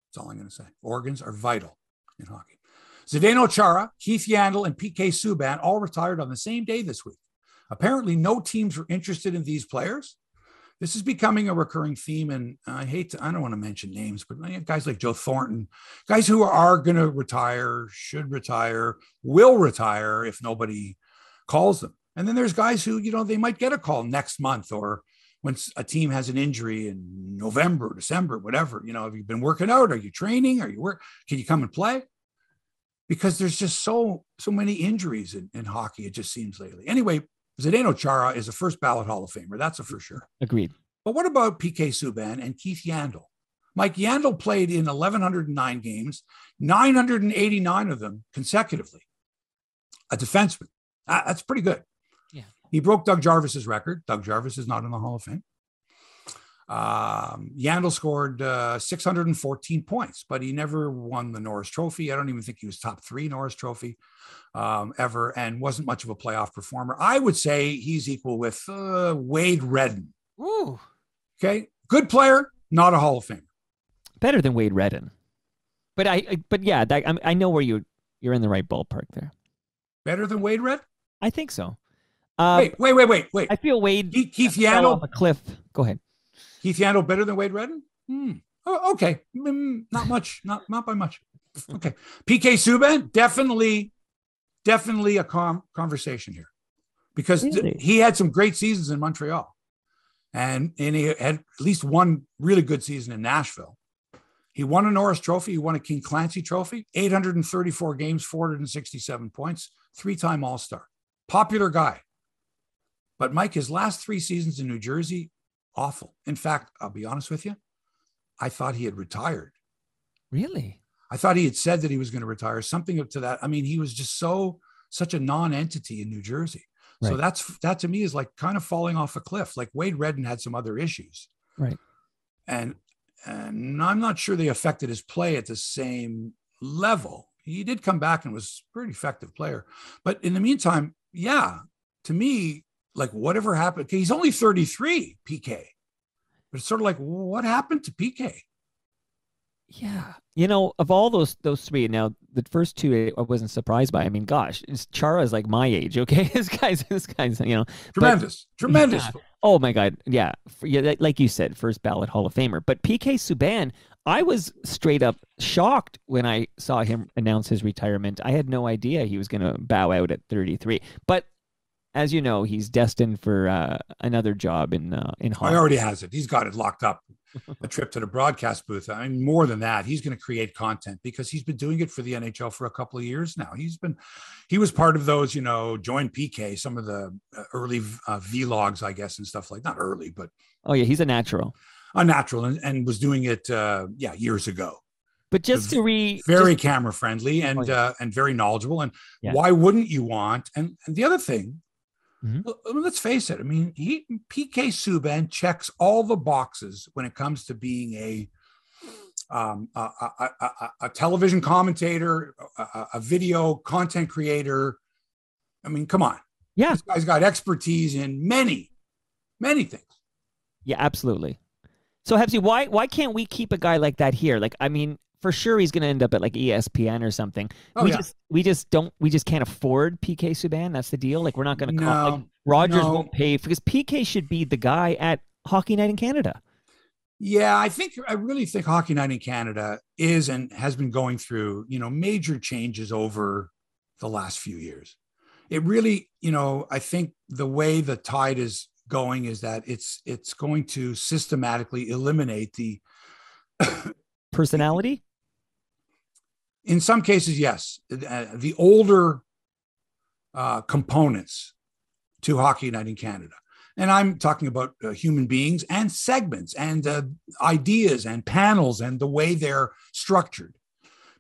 Speaker 1: That's all I'm going to say. Organs are vital in hockey. Zdeno Chara, Keith Yandle, and PK Subban all retired on the same day this week. Apparently, no teams were interested in these players. This is becoming a recurring theme, and I hate to, I don't want to mention names, but guys like Joe Thornton, guys who are going to retire, should retire, will retire if nobody calls them. And then there's guys who, you know, they might get a call next month or when a team has an injury in November, December, whatever, you know, have you been working out? Are you training? Are you work? Can you come and play? Because there's just so so many injuries in, in hockey. It just seems lately. Anyway, Zdeno Chara is a first ballot Hall of Famer. That's a for sure.
Speaker 2: Agreed.
Speaker 1: But what about PK Subban and Keith Yandle? Mike Yandle played in 1,109 games, 989 of them consecutively. A defenseman. That's pretty good.
Speaker 2: Yeah.
Speaker 1: He broke Doug Jarvis's record. Doug Jarvis is not in the Hall of Fame. Um, Yandle scored uh, 614 points, but he never won the Norris Trophy. I don't even think he was top three Norris Trophy um, ever, and wasn't much of a playoff performer. I would say he's equal with uh, Wade Redden.
Speaker 2: Ooh.
Speaker 1: Okay, good player, not a Hall of Famer.
Speaker 2: Better than Wade Redden. But I, I but yeah, that, I, I know where you you're in the right ballpark there.
Speaker 1: Better than Wade Red?
Speaker 2: I think so. Uh,
Speaker 1: wait, wait, wait, wait, wait.
Speaker 2: I feel Wade
Speaker 1: Keith, Keith
Speaker 2: fell off
Speaker 1: Yandle,
Speaker 2: a cliff. Go ahead.
Speaker 1: Keith Yandle better than Wade Redden? Hmm. Oh, okay, Mm, not much, not not by much. Okay, PK Subban definitely, definitely a com- conversation here because th- he had some great seasons in Montreal, and and he had at least one really good season in Nashville. He won a Norris Trophy. He won a King Clancy Trophy. 834 games, 467 points, three-time All-Star. Popular guy. But Mike, his last three seasons in New Jersey, awful. In fact, I'll be honest with you, I thought he had retired.
Speaker 2: Really?
Speaker 1: I thought he had said that he was going to retire, something up to that. I mean, he was just so such a non-entity in New Jersey. So that's that to me is like kind of falling off a cliff. Like Wade Redden had some other issues,
Speaker 2: Right.
Speaker 1: and and I'm not sure they affected his play at the same level. He did come back and was a pretty effective player, but in the meantime, yeah, to me, like whatever happened. he's only 33, PK, but it's sort of like what happened to PK?
Speaker 2: Yeah. You know, of all those those three, now the first two I wasn't surprised by. I mean, gosh, Chara is like my age. Okay, this guy's this guy's you know.
Speaker 1: Tremendous, tremendous.
Speaker 2: Yeah. Oh my God, yeah, yeah, like- like you said, first ballot Hall of Famer. But PK Subban, I was straight up shocked when I saw him announce his retirement. I had no idea he was going to bow out at 33. But as you know, he's destined for uh, another job in uh, in
Speaker 1: He
Speaker 2: hockey.
Speaker 1: already has it. He's got it locked up. A trip to the broadcast booth. I mean, more than that, he's going to create content because he's been doing it for the NHL for a couple of years now. He's been, he was part of those, you know, join PK, some of the uh, early uh, vlogs, I guess, and stuff like not early, but
Speaker 2: Oh yeah, he's a natural.
Speaker 1: unnatural, and, and was doing it, uh, yeah, years ago.
Speaker 2: But just to re
Speaker 1: Very
Speaker 2: just-
Speaker 1: camera friendly and
Speaker 2: Oh, yeah.
Speaker 1: uh, and very knowledgeable. And
Speaker 2: Yeah.
Speaker 1: why wouldn't you want? And, and the other thing,
Speaker 2: Mhm.
Speaker 1: mean, let's face it. I mean, he PK Subban checks all the boxes when it comes to being a um, a, a, a, a- television commentator, a, video content creator. I mean, come on.
Speaker 2: Yeah.
Speaker 1: This guy's got expertise in many, many things.
Speaker 2: Yeah, absolutely. So Hebsy, why why can't we keep a guy like that here? Like, I mean, for sure he's going to end up at like ESPN or something.
Speaker 1: Oh,
Speaker 2: we
Speaker 1: yeah.
Speaker 2: just we just don't we just can't afford PK Subban. That's the deal. Like, we're not going to call like,
Speaker 1: No,
Speaker 2: Rogers
Speaker 1: no.
Speaker 2: won't pay because PK should be the guy at Hockey Night in Canada.
Speaker 1: Yeah, I think I really think Hockey Night in Canada is and has been going through, you know, major changes over the last few years. It really, you know, I think the way the tide is going is that it's it's going to systematically eliminate the
Speaker 2: personality.
Speaker 1: In some cases, yes, uh, the older uh, components to Hockey in Canada. And I'm talking about uh, human beings and segments and uh, ideas and panels and the way they're structured.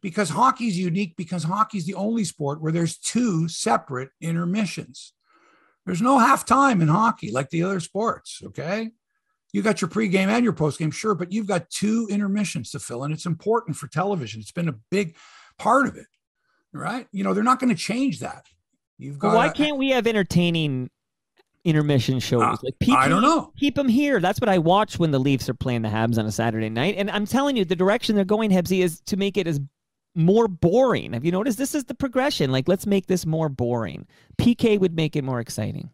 Speaker 1: Because hockey's unique because hockey's the only sport where there's two separate intermissions. There's no halftime in hockey like the other sports. Okay. You got your pregame and your postgame, sure, but you've got two intermissions to fill, and it's important for television. It's been a big part of it, right? You know, they're not going to change that. You've got.
Speaker 2: why can't we have entertaining intermission shows. Uh,
Speaker 1: like PK, I don't know.
Speaker 2: Keep them here. That's what I watch when the Leafs are playing the Habs on a Saturday night. And I'm telling you, the direction they're going, Hebsy, is to make it as more boring. Have you noticed? This is the progression. Like, let's make this more boring. PK would make it more exciting.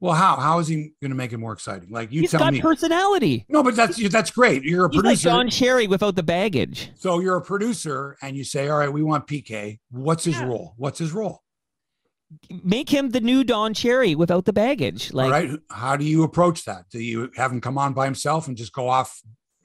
Speaker 1: Well, how? How is he going to make it more exciting? Like you
Speaker 2: He's
Speaker 1: tell
Speaker 2: got
Speaker 1: me.
Speaker 2: personality.
Speaker 1: No, but that's that's great. You're a
Speaker 2: He's
Speaker 1: producer.
Speaker 2: like Don Cherry without the baggage.
Speaker 1: So you're a producer, and you say, "All right, we want PK. What's his yeah. role? What's his role?"
Speaker 2: make him the new Don Cherry without the baggage. Like,
Speaker 1: All right, how do you approach that? Do you have him come on by himself and just go off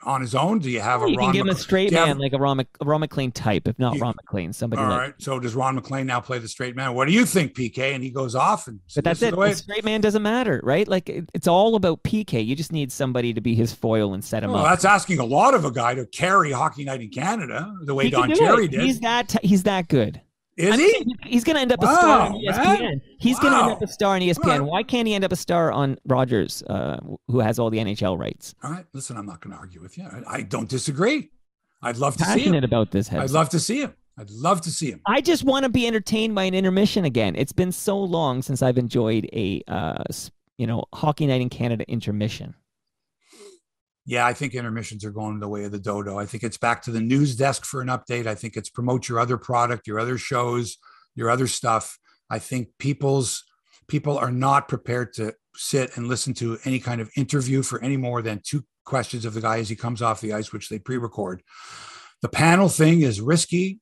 Speaker 1: on his own? Do you have a
Speaker 2: you
Speaker 1: Ron
Speaker 2: can give him a straight man
Speaker 1: have,
Speaker 2: like a Ron, a Ron MacLean type, if not you, Ron MacLean, somebody.
Speaker 1: All
Speaker 2: like,
Speaker 1: right. So does Ron MacLean now play the straight man? What do you think, PK? And he goes off and.
Speaker 2: But that's it. The, the straight man doesn't matter, right? Like it, it's all about PK. You just need somebody to be his foil and set him
Speaker 1: well,
Speaker 2: up.
Speaker 1: That's asking a lot of a guy to carry Hockey Night in Canada the way he Don Cherry did.
Speaker 2: He's that. He's that good.
Speaker 1: Is I mean,
Speaker 2: he? He's going to end up wow, a star on ESPN. Man. He's wow. going to end up a star on ESPN. Right. Why can't he end up a star on Rogers, uh, who has all the NHL rights?
Speaker 1: All right, listen, I'm not going to argue with you. I, I, don't disagree. I'd love to
Speaker 2: Passionate
Speaker 1: see him.
Speaker 2: about this.
Speaker 1: I'd love to see him. I'd love to see him.
Speaker 2: I just want to be entertained by an intermission again. It's been so long since I've enjoyed a, uh, you know, hockey night in Canada intermission
Speaker 1: yeah, I think intermissions are going the way of the dodo. I think it's back to the news desk for an update. I think it's promote your other product, your other shows, your other stuff. I think people's people are not prepared to sit and listen to any kind of interview for any more than two questions of the guy as he comes off the ice, which they pre-record. The panel thing is risky.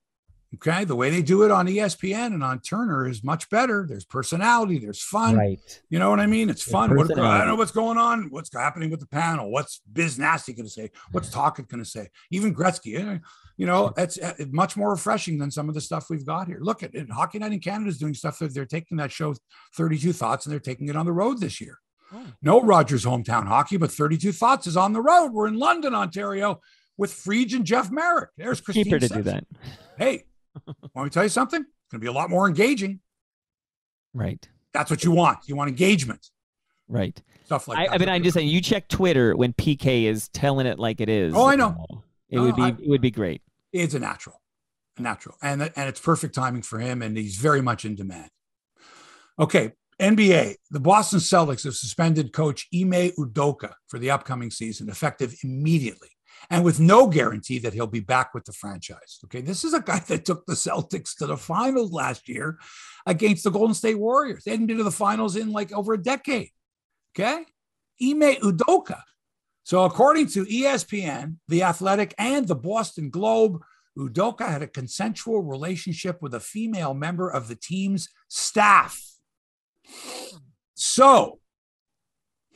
Speaker 1: Okay. The way they do it on ESPN and on Turner is much better. There's personality, there's fun.
Speaker 2: Right.
Speaker 1: You know what I mean? It's fun. What, I don't know what's going on. What's happening with the panel? What's Biz Nasty going to say? What's Tocchet going to say? Even Gretzky. Eh, you know, it's uh, much more refreshing than some of the stuff we've got here. Look at it. Hockey Night in Canada is doing stuff that they're taking that show 32 Thoughts and they're taking it on the road this year. Oh. No Rogers hometown hockey, but 32 Thoughts is on the road. We're in London, Ontario with Friedge and Jeff Marek. There's Christine.
Speaker 2: Her to do that.
Speaker 1: Hey, want me to tell you something? It's going to be a lot more engaging.
Speaker 2: Right.
Speaker 1: That's what you want. You want engagement.
Speaker 2: Right.
Speaker 1: Stuff like
Speaker 2: I,
Speaker 1: that.
Speaker 2: I mean, I'm just saying, you check Twitter when PK is telling it like it is.
Speaker 1: Oh, I know.
Speaker 2: Oh, it no, would be I, it would be great.
Speaker 1: It's a natural, a natural, and and it's perfect timing for him, and he's very much in demand. Okay, NBA. The Boston Celtics have suspended coach Ime Udoka for the upcoming season, effective immediately and with no guarantee that he'll be back with the franchise. Okay. This is a guy that took the Celtics to the finals last year against the Golden State Warriors. They hadn't been to the finals in like over a decade. Okay. Ime Udoka. So, according to ESPN, The Athletic, and the Boston Globe, Udoka had a consensual relationship with a female member of the team's staff. So,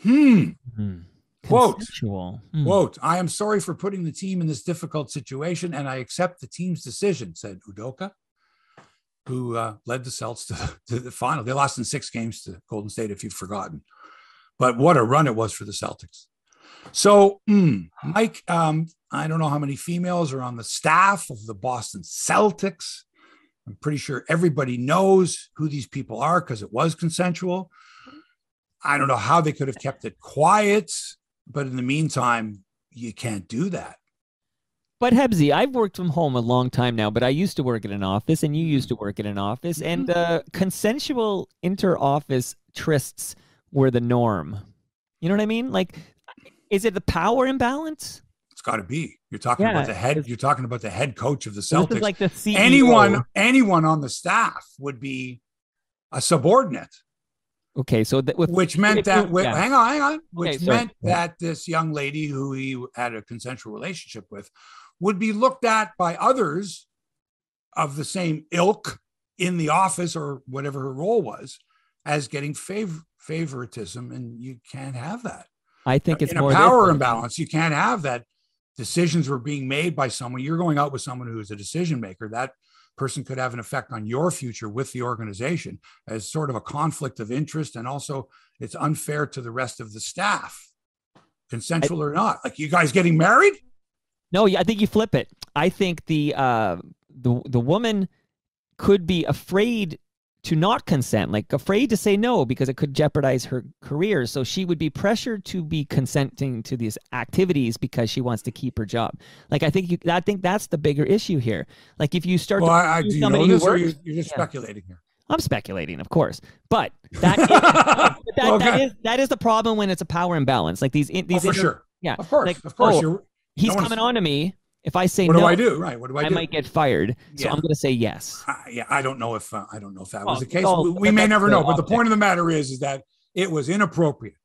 Speaker 1: hmm. Mm-hmm. Quote, hmm. quote, I am sorry for putting the team in this difficult situation and I accept the team's decision, said Udoka, who uh, led the Celts to, to, the final. They lost in six games to Golden State, if you've forgotten. But what a run it was for the Celtics. So, mm, Mike, um, I don't know how many females are on the staff of the Boston Celtics. I'm pretty sure everybody knows who these people are because it was consensual. I don't know how they could have kept it quiet. But in the meantime, you can't do that.
Speaker 2: But Hebsy, I've worked from home a long time now, but I used to work in an office and you used to work in an office, mm-hmm. and uh, consensual inter-office trysts were the norm. You know what I mean? Like, is it the power imbalance?
Speaker 1: It's got to be. You're talking yeah, about the head. You're talking about the head coach of the Celtics.
Speaker 2: like the CEO.
Speaker 1: Anyone, anyone on the staff would be a subordinate.
Speaker 2: Okay, so that with,
Speaker 1: which meant that yeah. hang on, hang on, which okay, meant that this young lady who he had a consensual relationship with would be looked at by others of the same ilk in the office or whatever her role was as getting favor- favoritism, and you can't have that.
Speaker 2: I think it's
Speaker 1: in
Speaker 2: more
Speaker 1: a power imbalance. You can't have that. Decisions were being made by someone. You're going out with someone who is a decision maker. That person could have an effect on your future with the organization as sort of a conflict of interest, and also it's unfair to the rest of the staff, consensual or not. Like you guys getting married?
Speaker 2: No, I think you flip it. I think the uh, the the woman could be afraid to not consent, like afraid to say no because it could jeopardize her career. So she would be pressured to be consenting to these activities because she wants to keep her job. Like I think you, I think that's the bigger issue here. Like if you start
Speaker 1: Well,
Speaker 2: to
Speaker 1: I, I do you know this, or
Speaker 2: works-
Speaker 1: you, you're just
Speaker 2: Yeah.
Speaker 1: speculating here.
Speaker 2: I'm speculating, of course, but that is, that, that
Speaker 1: Okay.
Speaker 2: is that is the problem when it's a power imbalance. Like these, in-
Speaker 1: Oh,
Speaker 2: these
Speaker 1: for sure.
Speaker 2: yeah,
Speaker 1: Of course,
Speaker 2: like,
Speaker 1: of course.
Speaker 2: oh, he's
Speaker 1: no
Speaker 2: coming on to me. If I say
Speaker 1: what
Speaker 2: no,
Speaker 1: do I do? Right. What do I,
Speaker 2: I
Speaker 1: do?
Speaker 2: might get fired. So
Speaker 1: Yeah.
Speaker 2: I'm going to say yes.
Speaker 1: Uh, yeah, I don't know if uh, I don't know if that
Speaker 2: Well,
Speaker 1: was the case.
Speaker 2: well,
Speaker 1: we we may never know. But the point of the matter is, is that it was inappropriate.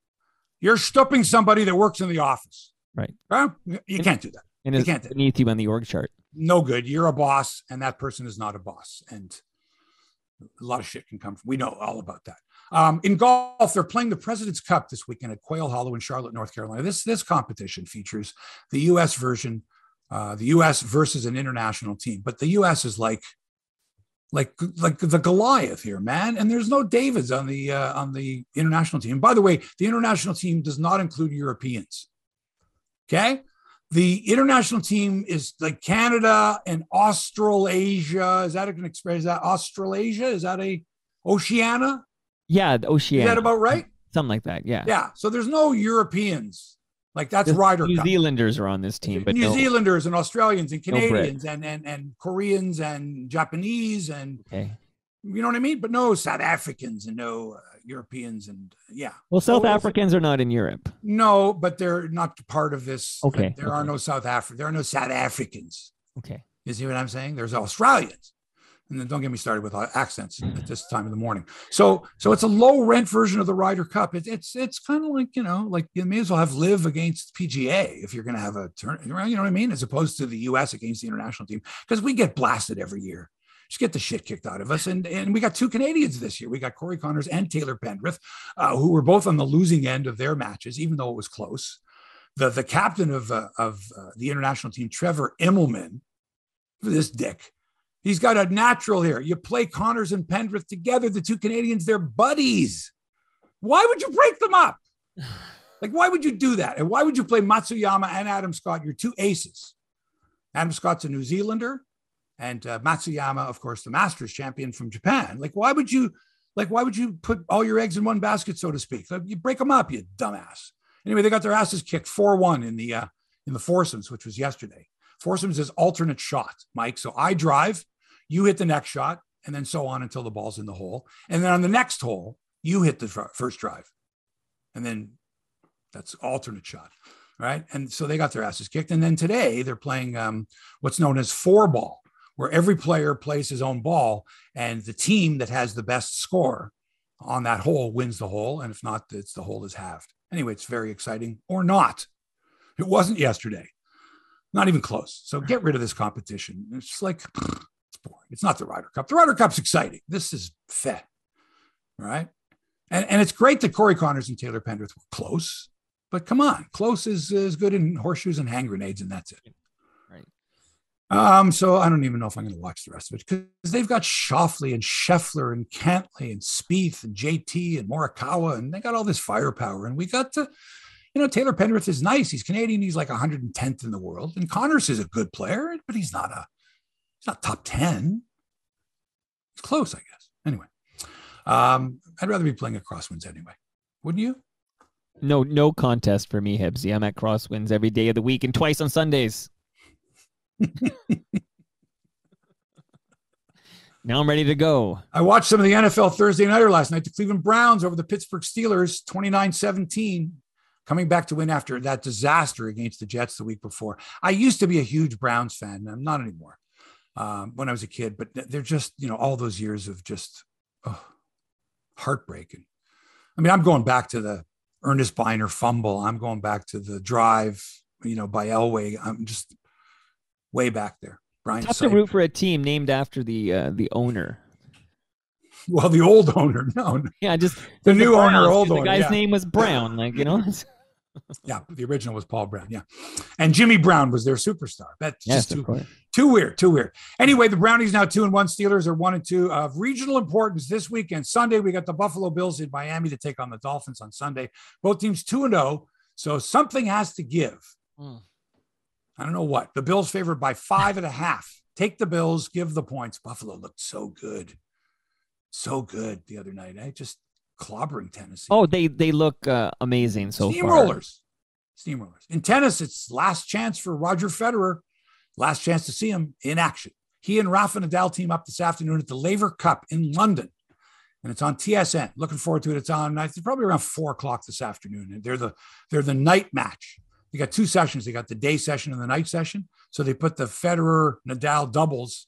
Speaker 1: You're stooping somebody that works in the office.
Speaker 2: Right.
Speaker 1: Well, you can't do that.
Speaker 2: And
Speaker 1: You
Speaker 2: it's
Speaker 1: can't
Speaker 2: beneath you on the org chart.
Speaker 1: No good. You're a boss, and that person is not a boss. And a lot of shit can come from. We know all about that. Um, in golf, they're playing the President's Cup this weekend at Quail Hollow in Charlotte, North Carolina. This this competition features the U.S. version, uh, the U.S. versus an international team. But the U.S. is like, like like the Goliath here, man. And there's no Davids on the uh, on the international team. By the way, the international team does not include Europeans. Okay. The international team is like Canada and Australasia. Is that an expression? Is that Australasia? Is that a Oceania?
Speaker 2: Yeah, the Oceania Is
Speaker 1: that about right?
Speaker 2: Something like that. Yeah.
Speaker 1: Yeah. So there's no Europeans. Like that's
Speaker 2: The
Speaker 1: Ryder
Speaker 2: New
Speaker 1: Cup.
Speaker 2: Zealanders are on this team, but
Speaker 1: New
Speaker 2: no.
Speaker 1: Zealanders and Australians and
Speaker 2: No
Speaker 1: Canadians and, and and Koreans and Japanese and
Speaker 2: Okay.
Speaker 1: you know what I mean? But no South Africans and no uh, Europeans and yeah.
Speaker 2: Well, South Africans are not in Europe.
Speaker 1: No, but they're not part of this.
Speaker 2: Okay,
Speaker 1: There are no South Africa. There are no South Africans.
Speaker 2: Okay.
Speaker 1: You see what I'm saying? There's Australians. And then don't get me started with uh, accents at this time of the morning. So, so it's a low rent version of the Ryder Cup. It, it's it's kind of like you know, like you may as well have live against PGA if you're going to have a turn. You know what I mean? As opposed to the U.S. against the international team because we get blasted every year. Just get the shit kicked out of us. And and we got two Canadians this year. We got Corey Conners and Taylor Pendrith, uh, who were both on the losing end of their matches, even though it was close. The the captain of uh, of uh, the international team, Trevor Immelman, this dick. He's got a natural here. You play Conners and Pendrith together, the two Canadians, they're buddies. Why would you break them up? Like, why would you do that? And why would you play Matsuyama and Adam Scott, your two aces? Adam Scott's a New Zealander, and uh, Matsuyama, of course, the Masters champion from Japan. Like, why would you, like, why would you put all your eggs in one basket, so to speak? Like, you break them up, you dumbass. Anyway, they got their asses kicked four one in the uh, in the foursomes, which was yesterday. Foursomes is alternate shot, Mike. So I drive, you hit the next shot, and then so on until the ball's in the hole. And then on the next hole, you hit the first drive. And then that's alternate shot. Right. And so they got their asses kicked. And then today they're playing um, what's known as four ball, where every player plays his own ball, and the team that has the best score on that hole wins the hole. And if not, it's the hole is halved. Anyway, it's very exciting or not. It wasn't yesterday. Not even close. So get rid of this competition. It's like it's boring. It's not the Ryder Cup. The Ryder Cup's exciting. This is fed. right? And, and it's great that Corey Conners and Taylor Pendrith were close, but come on, close is as good in horseshoes and hand grenades, and that's it.
Speaker 2: Right.
Speaker 1: Um, so I don't even know if I'm going to watch the rest of it because they've got Schauffele and Scheffler and Cantlay and Spieth and JT and Morikawa, and they got all this firepower. And we got to, you know, Taylor Pendrith is nice. He's Canadian. He's like 110th in the world, and Conners is a good player, but he's not a, he's not top 10. It's close, I guess. Anyway, um, I'd rather be playing at Crosswinds anyway. Wouldn't you?
Speaker 2: No, no contest for me, Hibsy. I'm at Crosswinds every day of the week and twice on Sundays. now I'm ready to go.
Speaker 1: I watched some of the NFL Thursday nighter last night. The Cleveland Browns over the Pittsburgh Steelers, 29-17, coming back to win after that disaster against the Jets the week before. I used to be a huge Browns fan. and I'm not anymore um, when I was a kid, but they're just, you know, all those years of just oh, heartbreaking. I mean, I'm going back to the Earnest Byner fumble. I'm going back to the drive, you know, by Elway. I'm just way back there. Brian
Speaker 2: Tough to root for a team named after the uh, the owner.
Speaker 1: Well, the old owner, no,
Speaker 2: Yeah, just
Speaker 1: The new owner, old
Speaker 2: The
Speaker 1: owner,
Speaker 2: guy's
Speaker 1: yeah.
Speaker 2: name was Brown. Like you know.
Speaker 1: yeah, the original was Paul Brown, yeah, and Jimmy Brown was their superstar. That's
Speaker 2: yes,
Speaker 1: just too too weird, too weird. Anyway, the Brownies now two and one. Steelers are one and two. Of regional importance this weekend, Sunday we got the Buffalo Bills in Miami to take on the Dolphins on Sunday. Both teams two and zero, so something has to give.
Speaker 2: Hmm.
Speaker 1: I don't know what. The Bills favored by five and a half. Take the Bills, give the points. Buffalo looked so good, so good the other night. I just clobbering Tennessee.
Speaker 2: Oh, they they look uh, amazing so far.
Speaker 1: steamrollers, steamrollers. In tennis, it's last chance for Roger Federer. Last chance to see him in action. He and Rafa Nadal team up this afternoon at the Laver Cup in London, and it's on TSN. Looking forward to it. It's on. It's probably around four o'clock this afternoon. And they're the they're the night match. They got two sessions. They got the day session and the night session. So they put the Federer Nadal doubles.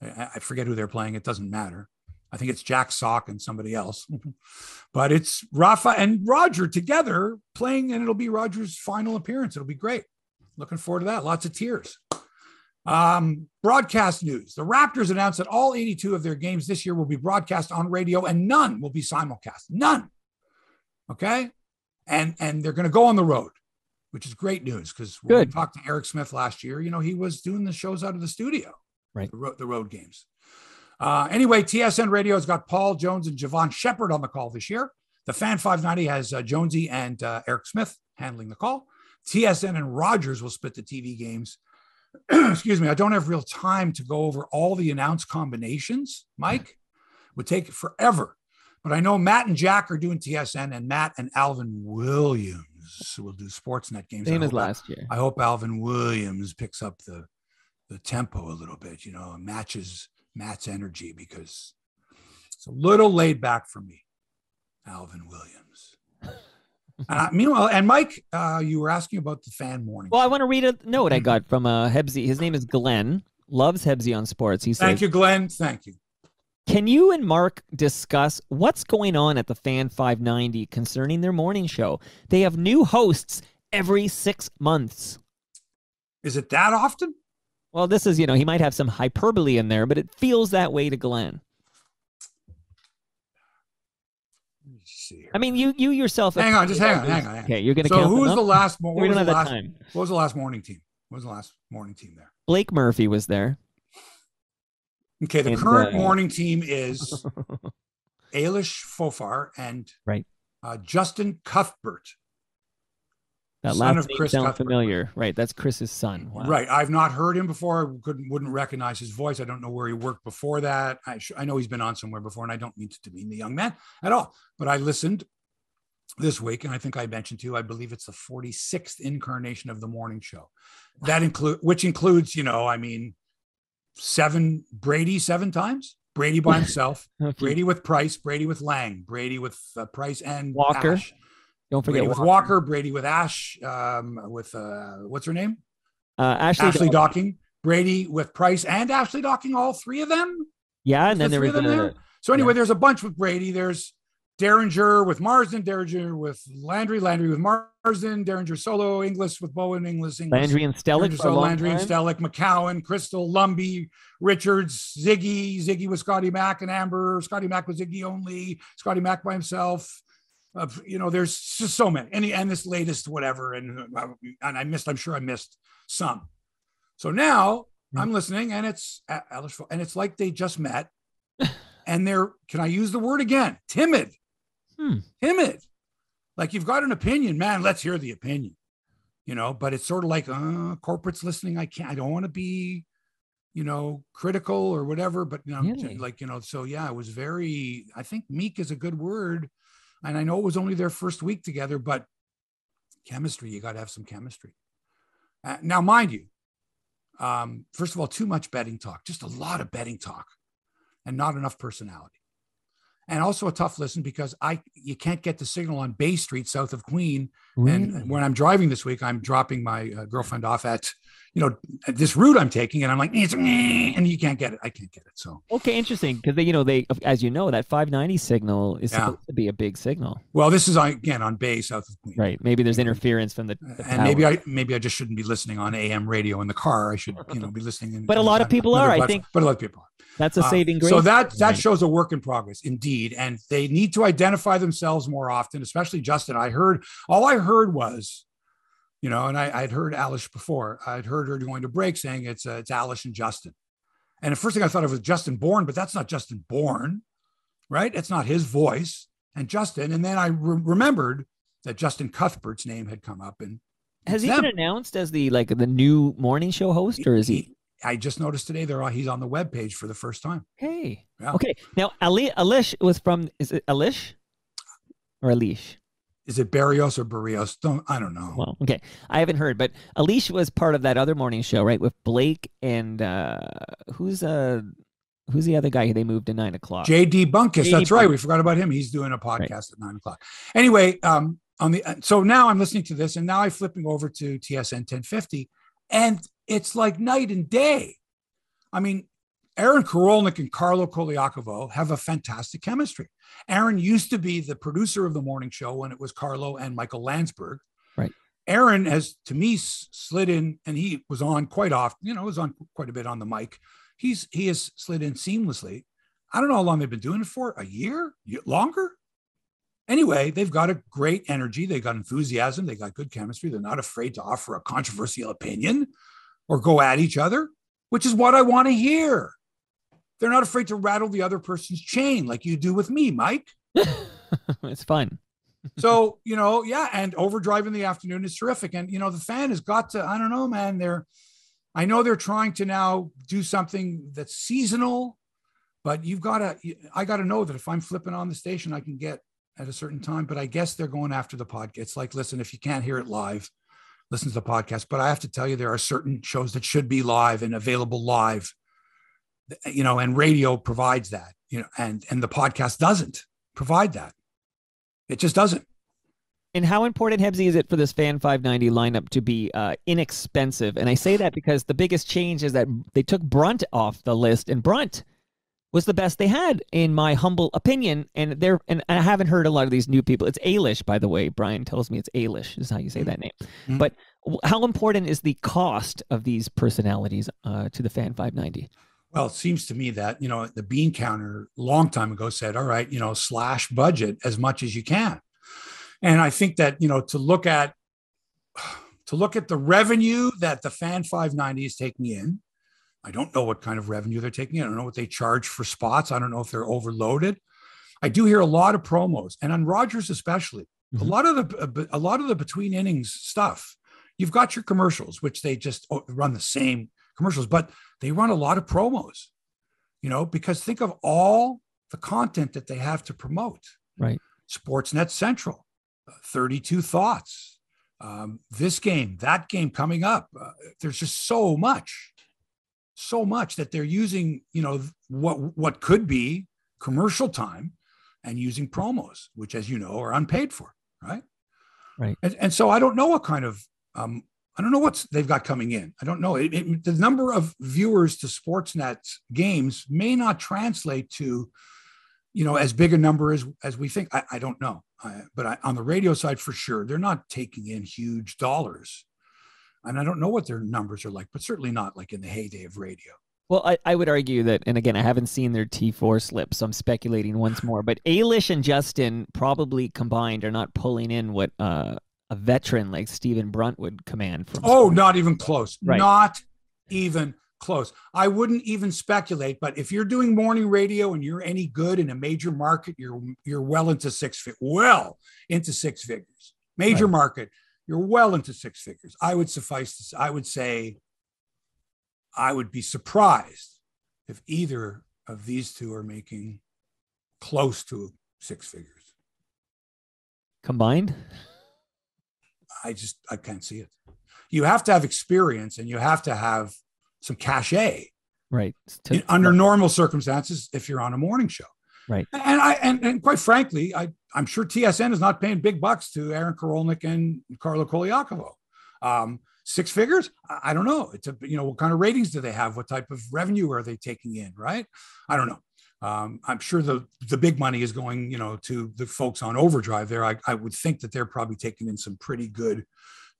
Speaker 1: I I forget who they're playing. It doesn't matter. I think it's Jack Sock and somebody else. but it's Rafa and Roger together playing, and it'll be Roger's final appearance. It'll be great. Looking forward to that. Lots of tears. Um, broadcast news. The Raptors announced that all 82 of their games this year will be broadcast on radio and none will be simulcast. None. Okay. And and they're going to go on the road, which is great news because when we talked to Eric Smith last year, you know, he was doing the shows out of the studio,
Speaker 2: Right.
Speaker 1: The road, the road games. Uh, anyway, TSN Radio has got Paul Jones and Jevohn Shepherd on the call this year. The Fan 590 has uh, Jonesy and uh, Eric Smith handling the call. TSN and Rogers will split the TV games. Excuse me, I don't have real time to go over all the announced combinations. Mike would take forever, but I know Matt and Jack are doing TSN, and Matt and Alvin Williams will do Sportsnet games.
Speaker 2: Same as last year.
Speaker 1: I hope Alvin Williams picks up the the tempo a little bit, you know, matches Matt's energy because it's a little laid back for me, Alvin Williams. uh, meanwhile, and Mike, uh, you were asking about the fan morning.
Speaker 2: Well, I want to read a note I got from uh, Hebsy. His name is Glenn. Loves Hebsy on sports. He says,
Speaker 1: Thank you, Glenn. Thank you.
Speaker 2: Can you and Mark discuss what's going on at the Fan 590 concerning their morning show? They have new hosts every six months.
Speaker 1: Is it that often?
Speaker 2: Well, this is, you know, he might have some hyperbole in there, but it feels that way to Glenn.
Speaker 1: See.
Speaker 2: I mean, you you yourself.
Speaker 1: hang on, just hang on, hang on. Hang on.
Speaker 2: Okay, you're going to
Speaker 1: So, who was the last? What
Speaker 2: We don't have
Speaker 1: last?
Speaker 2: time.
Speaker 1: What was the last morning team? What was the last morning team there?
Speaker 2: Blake Murphy was there.
Speaker 1: Okay, the
Speaker 2: And,
Speaker 1: current
Speaker 2: uh,
Speaker 1: morning team is Ailish Forfar and
Speaker 2: Right.
Speaker 1: uh, Justin Cuthbert.
Speaker 2: That
Speaker 1: Son
Speaker 2: last
Speaker 1: of
Speaker 2: name
Speaker 1: Chris
Speaker 2: sounds
Speaker 1: Cuthbert.
Speaker 2: familiar. Right, that's Chris's son. Wow.
Speaker 1: Right. I've not heard him before. I couldn't wouldn't recognize his voice. I don't know where he worked before that. I sh- I know he's been on somewhere before, and I don't mean to demean the young man at all. But I listened this week, and I think I mentioned to you, I believe it's the 46th incarnation of the morning show. That include which includes, you know, I mean, seven Brady seven times. Brady by himself,
Speaker 2: Okay.
Speaker 1: Brady with Price, Brady with Lang, Brady with uh, Price and
Speaker 2: Walker.
Speaker 1: Ash.
Speaker 2: Don't forget
Speaker 1: Brady with
Speaker 2: Walker.
Speaker 1: Walker, Brady with Ash, um, with uh, what's her name?
Speaker 2: Uh, Ashley.
Speaker 1: Ashley. Docking, Brady with Price and Ashley Docking, all three of them.
Speaker 2: Yeah, and then
Speaker 1: there
Speaker 2: there was
Speaker 1: of them
Speaker 2: a,
Speaker 1: there? So anyway,
Speaker 2: Yeah.
Speaker 1: there's a bunch with Brady. There's Derringer with Marsden, Derringer with Landry, Landry with Marsden, Derringer solo, Inglis with Bowen, Inglis, Inglis.
Speaker 2: Landry and Stellick
Speaker 1: Derringer
Speaker 2: for a
Speaker 1: solo, Landry and
Speaker 2: time.
Speaker 1: Stellick, McCown, Crystal, Lumby, Richards, Ziggy, Ziggy with Scotty Mack and Amber, Scotty Mack with Ziggy only, Scotty Mack by himself. Uh, you know, there's just so many, and, and this latest whatever, and uh, and I missed. I'm sure I missed some. So now
Speaker 2: Hmm.
Speaker 1: I'm listening, and it's Alice, and it's like they just met, and they're can I use the word again? Timid,
Speaker 2: Hmm.
Speaker 1: timid. Like you've got an opinion, man. Let's hear the opinion. You know, but it's sort of like uh, corporate's listening. I can't. I don't want to be, you know, critical or whatever. But you know,
Speaker 2: Really?
Speaker 1: like you know, so yeah, it was very. I think meek is a good word, and I know it was only their first week together, but chemistry. You got to have some chemistry. Uh, now, mind you, um, first of all, too much betting talk, just a lot of betting talk, and not enough personality. And also a tough listen because I you can't get the signal on Bay Street south of Queen.
Speaker 2: Really?
Speaker 1: And when I'm driving this week, I'm dropping my uh, girlfriend off at you know, this route I'm taking, and I'm like, and you can't get it. I can't get it. So
Speaker 2: okay, interesting because they, you know, they as you know that 590 signal is yeah. supposed to be a big signal.
Speaker 1: Well, this is again on Bay south of Queen.
Speaker 2: Right. Maybe there's interference from the, the
Speaker 1: and maybe I maybe I just shouldn't be listening on AM radio in the car. I should you know be listening. In,
Speaker 2: but a lot of people are. I think.
Speaker 1: But a lot of people are.
Speaker 2: That's a uh, saving grace.
Speaker 1: so that that shows a work in progress, indeed, and they need to identify themselves more often. Especially Justin. I heard all I heard was you know, and I, would heard Alice before. I'd heard her going to break saying it's uh, it's Alice and Justin. And the first thing I thought of was Justin Bourne, but that's not Justin Bourne, right? It's not his voice and Justin. And then I re- remembered that Justin Cuthbert's name had come up. And
Speaker 2: has he them. been announced as the like the new morning show host, or is he? he
Speaker 1: I just noticed today they're he's on the web page for the first time.
Speaker 2: Hey, yeah. okay. Now Ali Alish was from is it Alish or Alish?
Speaker 1: Is it Barrios or Barrios? Don't I don't know.
Speaker 2: Well, okay, I haven't heard, but Alicia was part of that other morning show, right, with Blake and uh who's uh who's the other guy they moved to nine o'clock?
Speaker 1: JD Bunkis. JD that's right. We forgot about him. He's doing a podcast right. at nine o'clock. Anyway, um, on the so now I'm listening to this, and now I'm flipping over to TSN 1050, and it's like night and day. I mean, Aaron Korolnik and Carlo Colaiacovo have a fantastic chemistry. Aaron used to be the producer of the morning show when it was Carlo and Michael Landsberg.
Speaker 2: Right.
Speaker 1: Aaron has, to me, slid in, and he was on quite often. You know, was on quite a bit on the mic. He's he has slid in seamlessly. I don't know how long they've been doing it for. A year, longer. Anyway, they've got a great energy. They got enthusiasm. They got good chemistry. They're not afraid to offer a controversial opinion or go at each other, which is what I want to hear. They're not afraid to rattle the other person's chain like you do with me, Mike.
Speaker 2: it's fun.
Speaker 1: so, you know, yeah, and overdrive in the afternoon is terrific. And, you know, the fan has got to, I don't know, man, they're, I know they're trying to now do something that's seasonal, but you've got to, I got to know that if I'm flipping on the station, I can get at a certain time. But I guess they're going after the podcast. It's like, listen, if you can't hear it live, listen to the podcast. But I have to tell you, there are certain shows that should be live and available live you know, and radio provides that, you know, and and the podcast doesn't provide that. It just doesn't.
Speaker 2: And how important, Hebsy, is it for this Fan 590 lineup to be uh, inexpensive? And I say that because the biggest change is that they took Brunt off the list, and Brunt was the best they had, in my humble opinion. And there, and I haven't heard a lot of these new people. It's Alish, by the way. Brian tells me it's Alish is how you say that name. Mm-hmm. But how important is the cost of these personalities uh, to the Fan 590?
Speaker 1: Well, it seems to me that, you know, the bean counter long time ago said, all right, you know, slash budget as much as you can. And I think that, you know, to look at to look at the revenue that the fan 590 is taking in, I don't know what kind of revenue they're taking in. I don't know what they charge for spots. I don't know if they're overloaded. I do hear a lot of promos, and on Rogers especially, mm-hmm. a lot of the a lot of the between innings stuff. You've got your commercials, which they just oh, run the same commercials, but they run a lot of promos, you know, because think of all the content that they have to promote.
Speaker 2: Right.
Speaker 1: Sportsnet Central, uh, 32 Thoughts, um, this game, that game coming up. Uh, there's just so much, so much that they're using, you know, what what could be commercial time and using promos, which, as you know, are unpaid for. Right.
Speaker 2: Right.
Speaker 1: And, and so I don't know what kind of um, I don't know what they've got coming in. I don't know. It, it, the number of viewers to Sportsnet games may not translate to, you know, as big a number as as we think. I, I don't know. I, but I, on the radio side, for sure, they're not taking in huge dollars, and I don't know what their numbers are like. But certainly not like in the heyday of radio.
Speaker 2: Well, I, I would argue that, and again, I haven't seen their T4 slip, so I'm speculating once more. But Ailish and Justin probably combined are not pulling in what uh, a veteran like Stephen Brunt would command from.
Speaker 1: Oh, not even close. Right. Not even close. I wouldn't even speculate, but if you're doing morning radio and you're any good in a major market, you're you're well into six well into six figures. Major right. market, you're well into six figures. I would suffice to I would say I would be surprised if either of these two are making close to six figures.
Speaker 2: Combined?
Speaker 1: I just I can't see it. You have to have experience and you have to have some cachet.
Speaker 2: Right.
Speaker 1: To, under normal circumstances, if you're on a morning show.
Speaker 2: Right.
Speaker 1: And I and, and quite frankly, I, I'm sure TSN is not paying big bucks to Aaron Korolnik and Carlo Colaiacovo. Um, six figures. I, I don't know. It's a you know what kind of ratings do they have? What type of revenue are they taking in? Right? I don't know. Um, I'm sure the the big money is going, you know, to the folks on Overdrive there. I, I would think that they're probably taking in some pretty good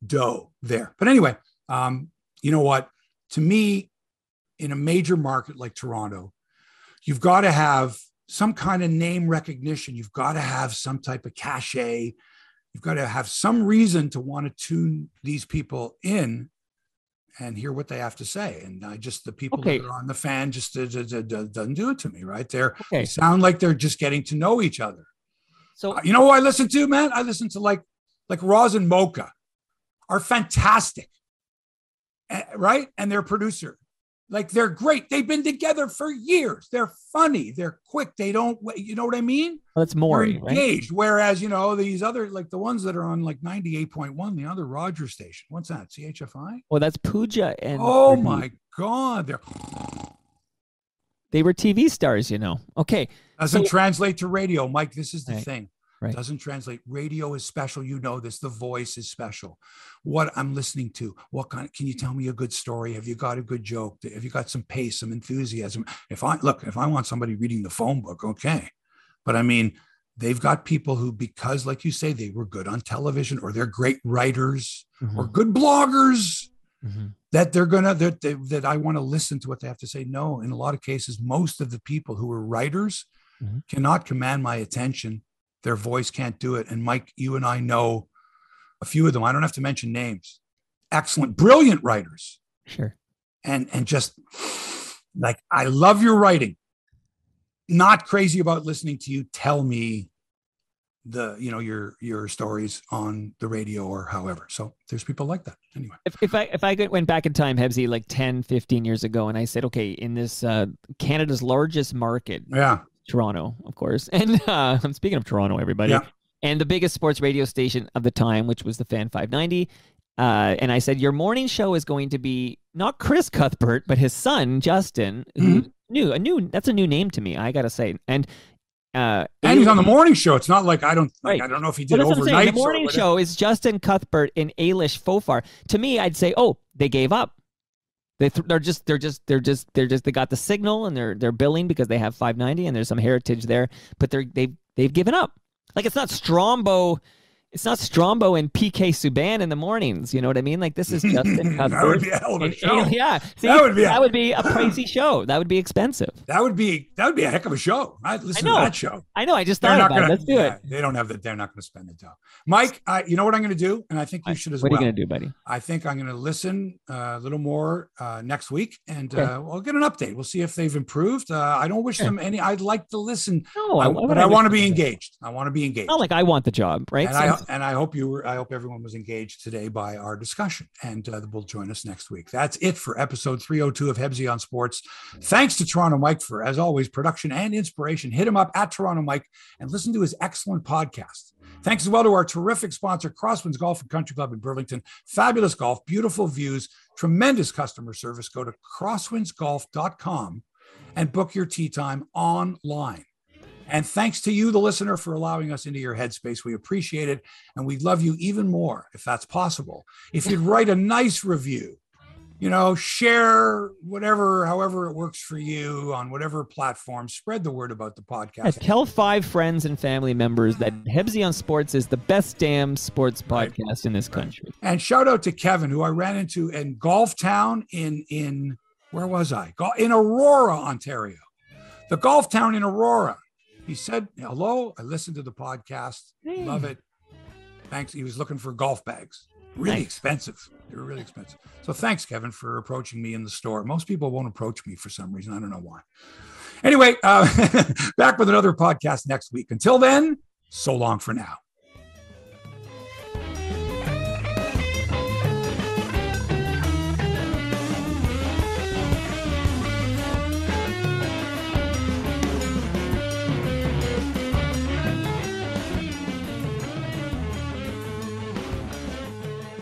Speaker 1: dough there. But anyway, um, you know what? To me, in a major market like Toronto, you've got to have some kind of name recognition. You've got to have some type of cachet. You've got to have some reason to want to tune these people in and hear what they have to say. And I just the people
Speaker 2: Okay.
Speaker 1: that are on the fan just uh, doesn't do it to me, right? They're
Speaker 2: Okay.
Speaker 1: they sound like they're just getting to know each other.
Speaker 2: So
Speaker 1: Uh, You know who I listen to, man? I listen to like like Roz and Mocha are fantastic, Uh, right? And their producer, like they're great. They've been together for years. They're funny. They're quick. They don't. You know what I mean?
Speaker 2: that's
Speaker 1: They're
Speaker 2: Maury, right?
Speaker 1: engaged. Whereas you know these other like the ones that are on like ninety eight point one, the other Rogers station. What's that? CHFI.
Speaker 2: Well, that's Pooja and
Speaker 1: Oh
Speaker 2: Pradeep.
Speaker 1: my God! They're
Speaker 2: They were TV stars, you know. Okay.
Speaker 1: doesn't
Speaker 2: So-
Speaker 1: translate to radio, Mike. This is the
Speaker 2: Right,
Speaker 1: thing.
Speaker 2: Right.
Speaker 1: Doesn't translate. Radio is special. You know this. The voice is special. What I'm listening to. What kind? Can you tell me a good story? Have you got a good joke? Have you got some pace, some enthusiasm? If I look, if I want somebody reading the phone book, okay. But I mean, they've got people who, because, like you say, they were good on television, or they're great writers, or
Speaker 2: Mhm,
Speaker 1: good bloggers
Speaker 2: mhm.
Speaker 1: that they're gonna that they, that I want to listen to what they have to say. No, in a lot of cases, most of the people who are writers
Speaker 2: Mhm.
Speaker 1: cannot command my attention. Their voice can't do it. And Mike, you and I know a few of them. I don't have to mention names. Excellent, brilliant writers,
Speaker 2: Sure.
Speaker 1: and and just like I love your writing. Not crazy about listening to you tell me the you know your your stories on the radio or however. So there's people like that. Anyway.
Speaker 2: If, if I if I could- went back in time, Hebsy, like 10, 15 years ago, and I said, okay, in this uh, Canada's largest market,
Speaker 1: Yeah.
Speaker 2: Toronto, of course, and uh, I'm speaking of Toronto, everybody,
Speaker 1: Yeah.
Speaker 2: and the biggest sports radio station of the time, which was the Fan 590. Uh, and I said, your morning show is going to be not Chris Cuthbert, but his son Justin, who new a new that's a new name to me. I gotta say, and uh,
Speaker 1: And he's on the morning show. It's not like I don't like
Speaker 2: Right.
Speaker 1: I don't know if he did
Speaker 2: that's what I'm saying.
Speaker 1: overnight.
Speaker 2: The morning show is Justin Cuthbert and Ailish Forfar. To me, I'd say, oh, they gave up. They th- they're just they're just they're just they're just they got the signal and they're they're billing because they have 590 and there's some heritage there, but they're they've they've given up. Like it's not Strombo, it's not Strombo and PK Subban in the mornings. You know what I mean? Like this is Justin
Speaker 1: that would be a hell of a
Speaker 2: and
Speaker 1: show.
Speaker 2: Ailish- yeah, See,
Speaker 1: That would be a-
Speaker 2: that would be a pricey show. That would be expensive.
Speaker 1: That would be that would be a heck of a show. I'd listen
Speaker 2: I know.
Speaker 1: to that show.
Speaker 2: I know. I just
Speaker 1: They're
Speaker 2: thought
Speaker 1: not
Speaker 2: about it.
Speaker 1: gonna.
Speaker 2: Let's do
Speaker 1: yeah,
Speaker 2: it.
Speaker 1: They don't have the. They're not going to spend the dough. Mike, I, you know what I'm going to do, and I think you should as
Speaker 2: What
Speaker 1: well.
Speaker 2: What are you gonna do, buddy?
Speaker 1: I think I'm going to listen uh, a little more uh, next week, and
Speaker 2: Okay.
Speaker 1: uh, we'll get an update. We'll see if they've improved. Uh, I don't wish
Speaker 2: Sure.
Speaker 1: them any. I'd like to listen,
Speaker 2: No,
Speaker 1: I- but I
Speaker 2: wish
Speaker 1: want to be engaged. I want to be engaged.
Speaker 2: Not like I want the job, right?
Speaker 1: And I hope you were. I hope everyone was engaged today by our discussion, and uh, will join us next week. That's it for episode 302 of Hebsy on Sports. Thanks to Toronto Mike for, as always, production and inspiration. Hit him up at Toronto Mike and listen to his excellent podcast. Thanks as well to our terrific sponsor, Crosswinds Golf and Country Club in Burlington. Fabulous golf, beautiful views, tremendous customer service. Go to crosswindsgolf.com and book your tee time online. And thanks to you, the listener, for allowing us into your headspace. We appreciate it. And we'd love you even more, if that's possible, if you'd write a nice review, you know, share whatever, however it works for you on whatever platform, spread the word about the
Speaker 2: Yeah,
Speaker 1: podcast.
Speaker 2: tell five friends and family members that Hebsy on Sports is the best damn sports
Speaker 1: Right.
Speaker 2: podcast in this country.
Speaker 1: And shout out to Kevin, who I ran into in Golf Town in, in where was I? In Aurora, Ontario. The Golf Town in Aurora. He said, hello, I listened to the podcast. Love it. Thanks. He was looking for golf bags. Really
Speaker 2: Nice.
Speaker 1: expensive. They were really expensive. So thanks, Kevin, for approaching me in the store. Most people won't approach me for some reason. I don't know why. Anyway, uh, back with another podcast next week. Until then, so long for now.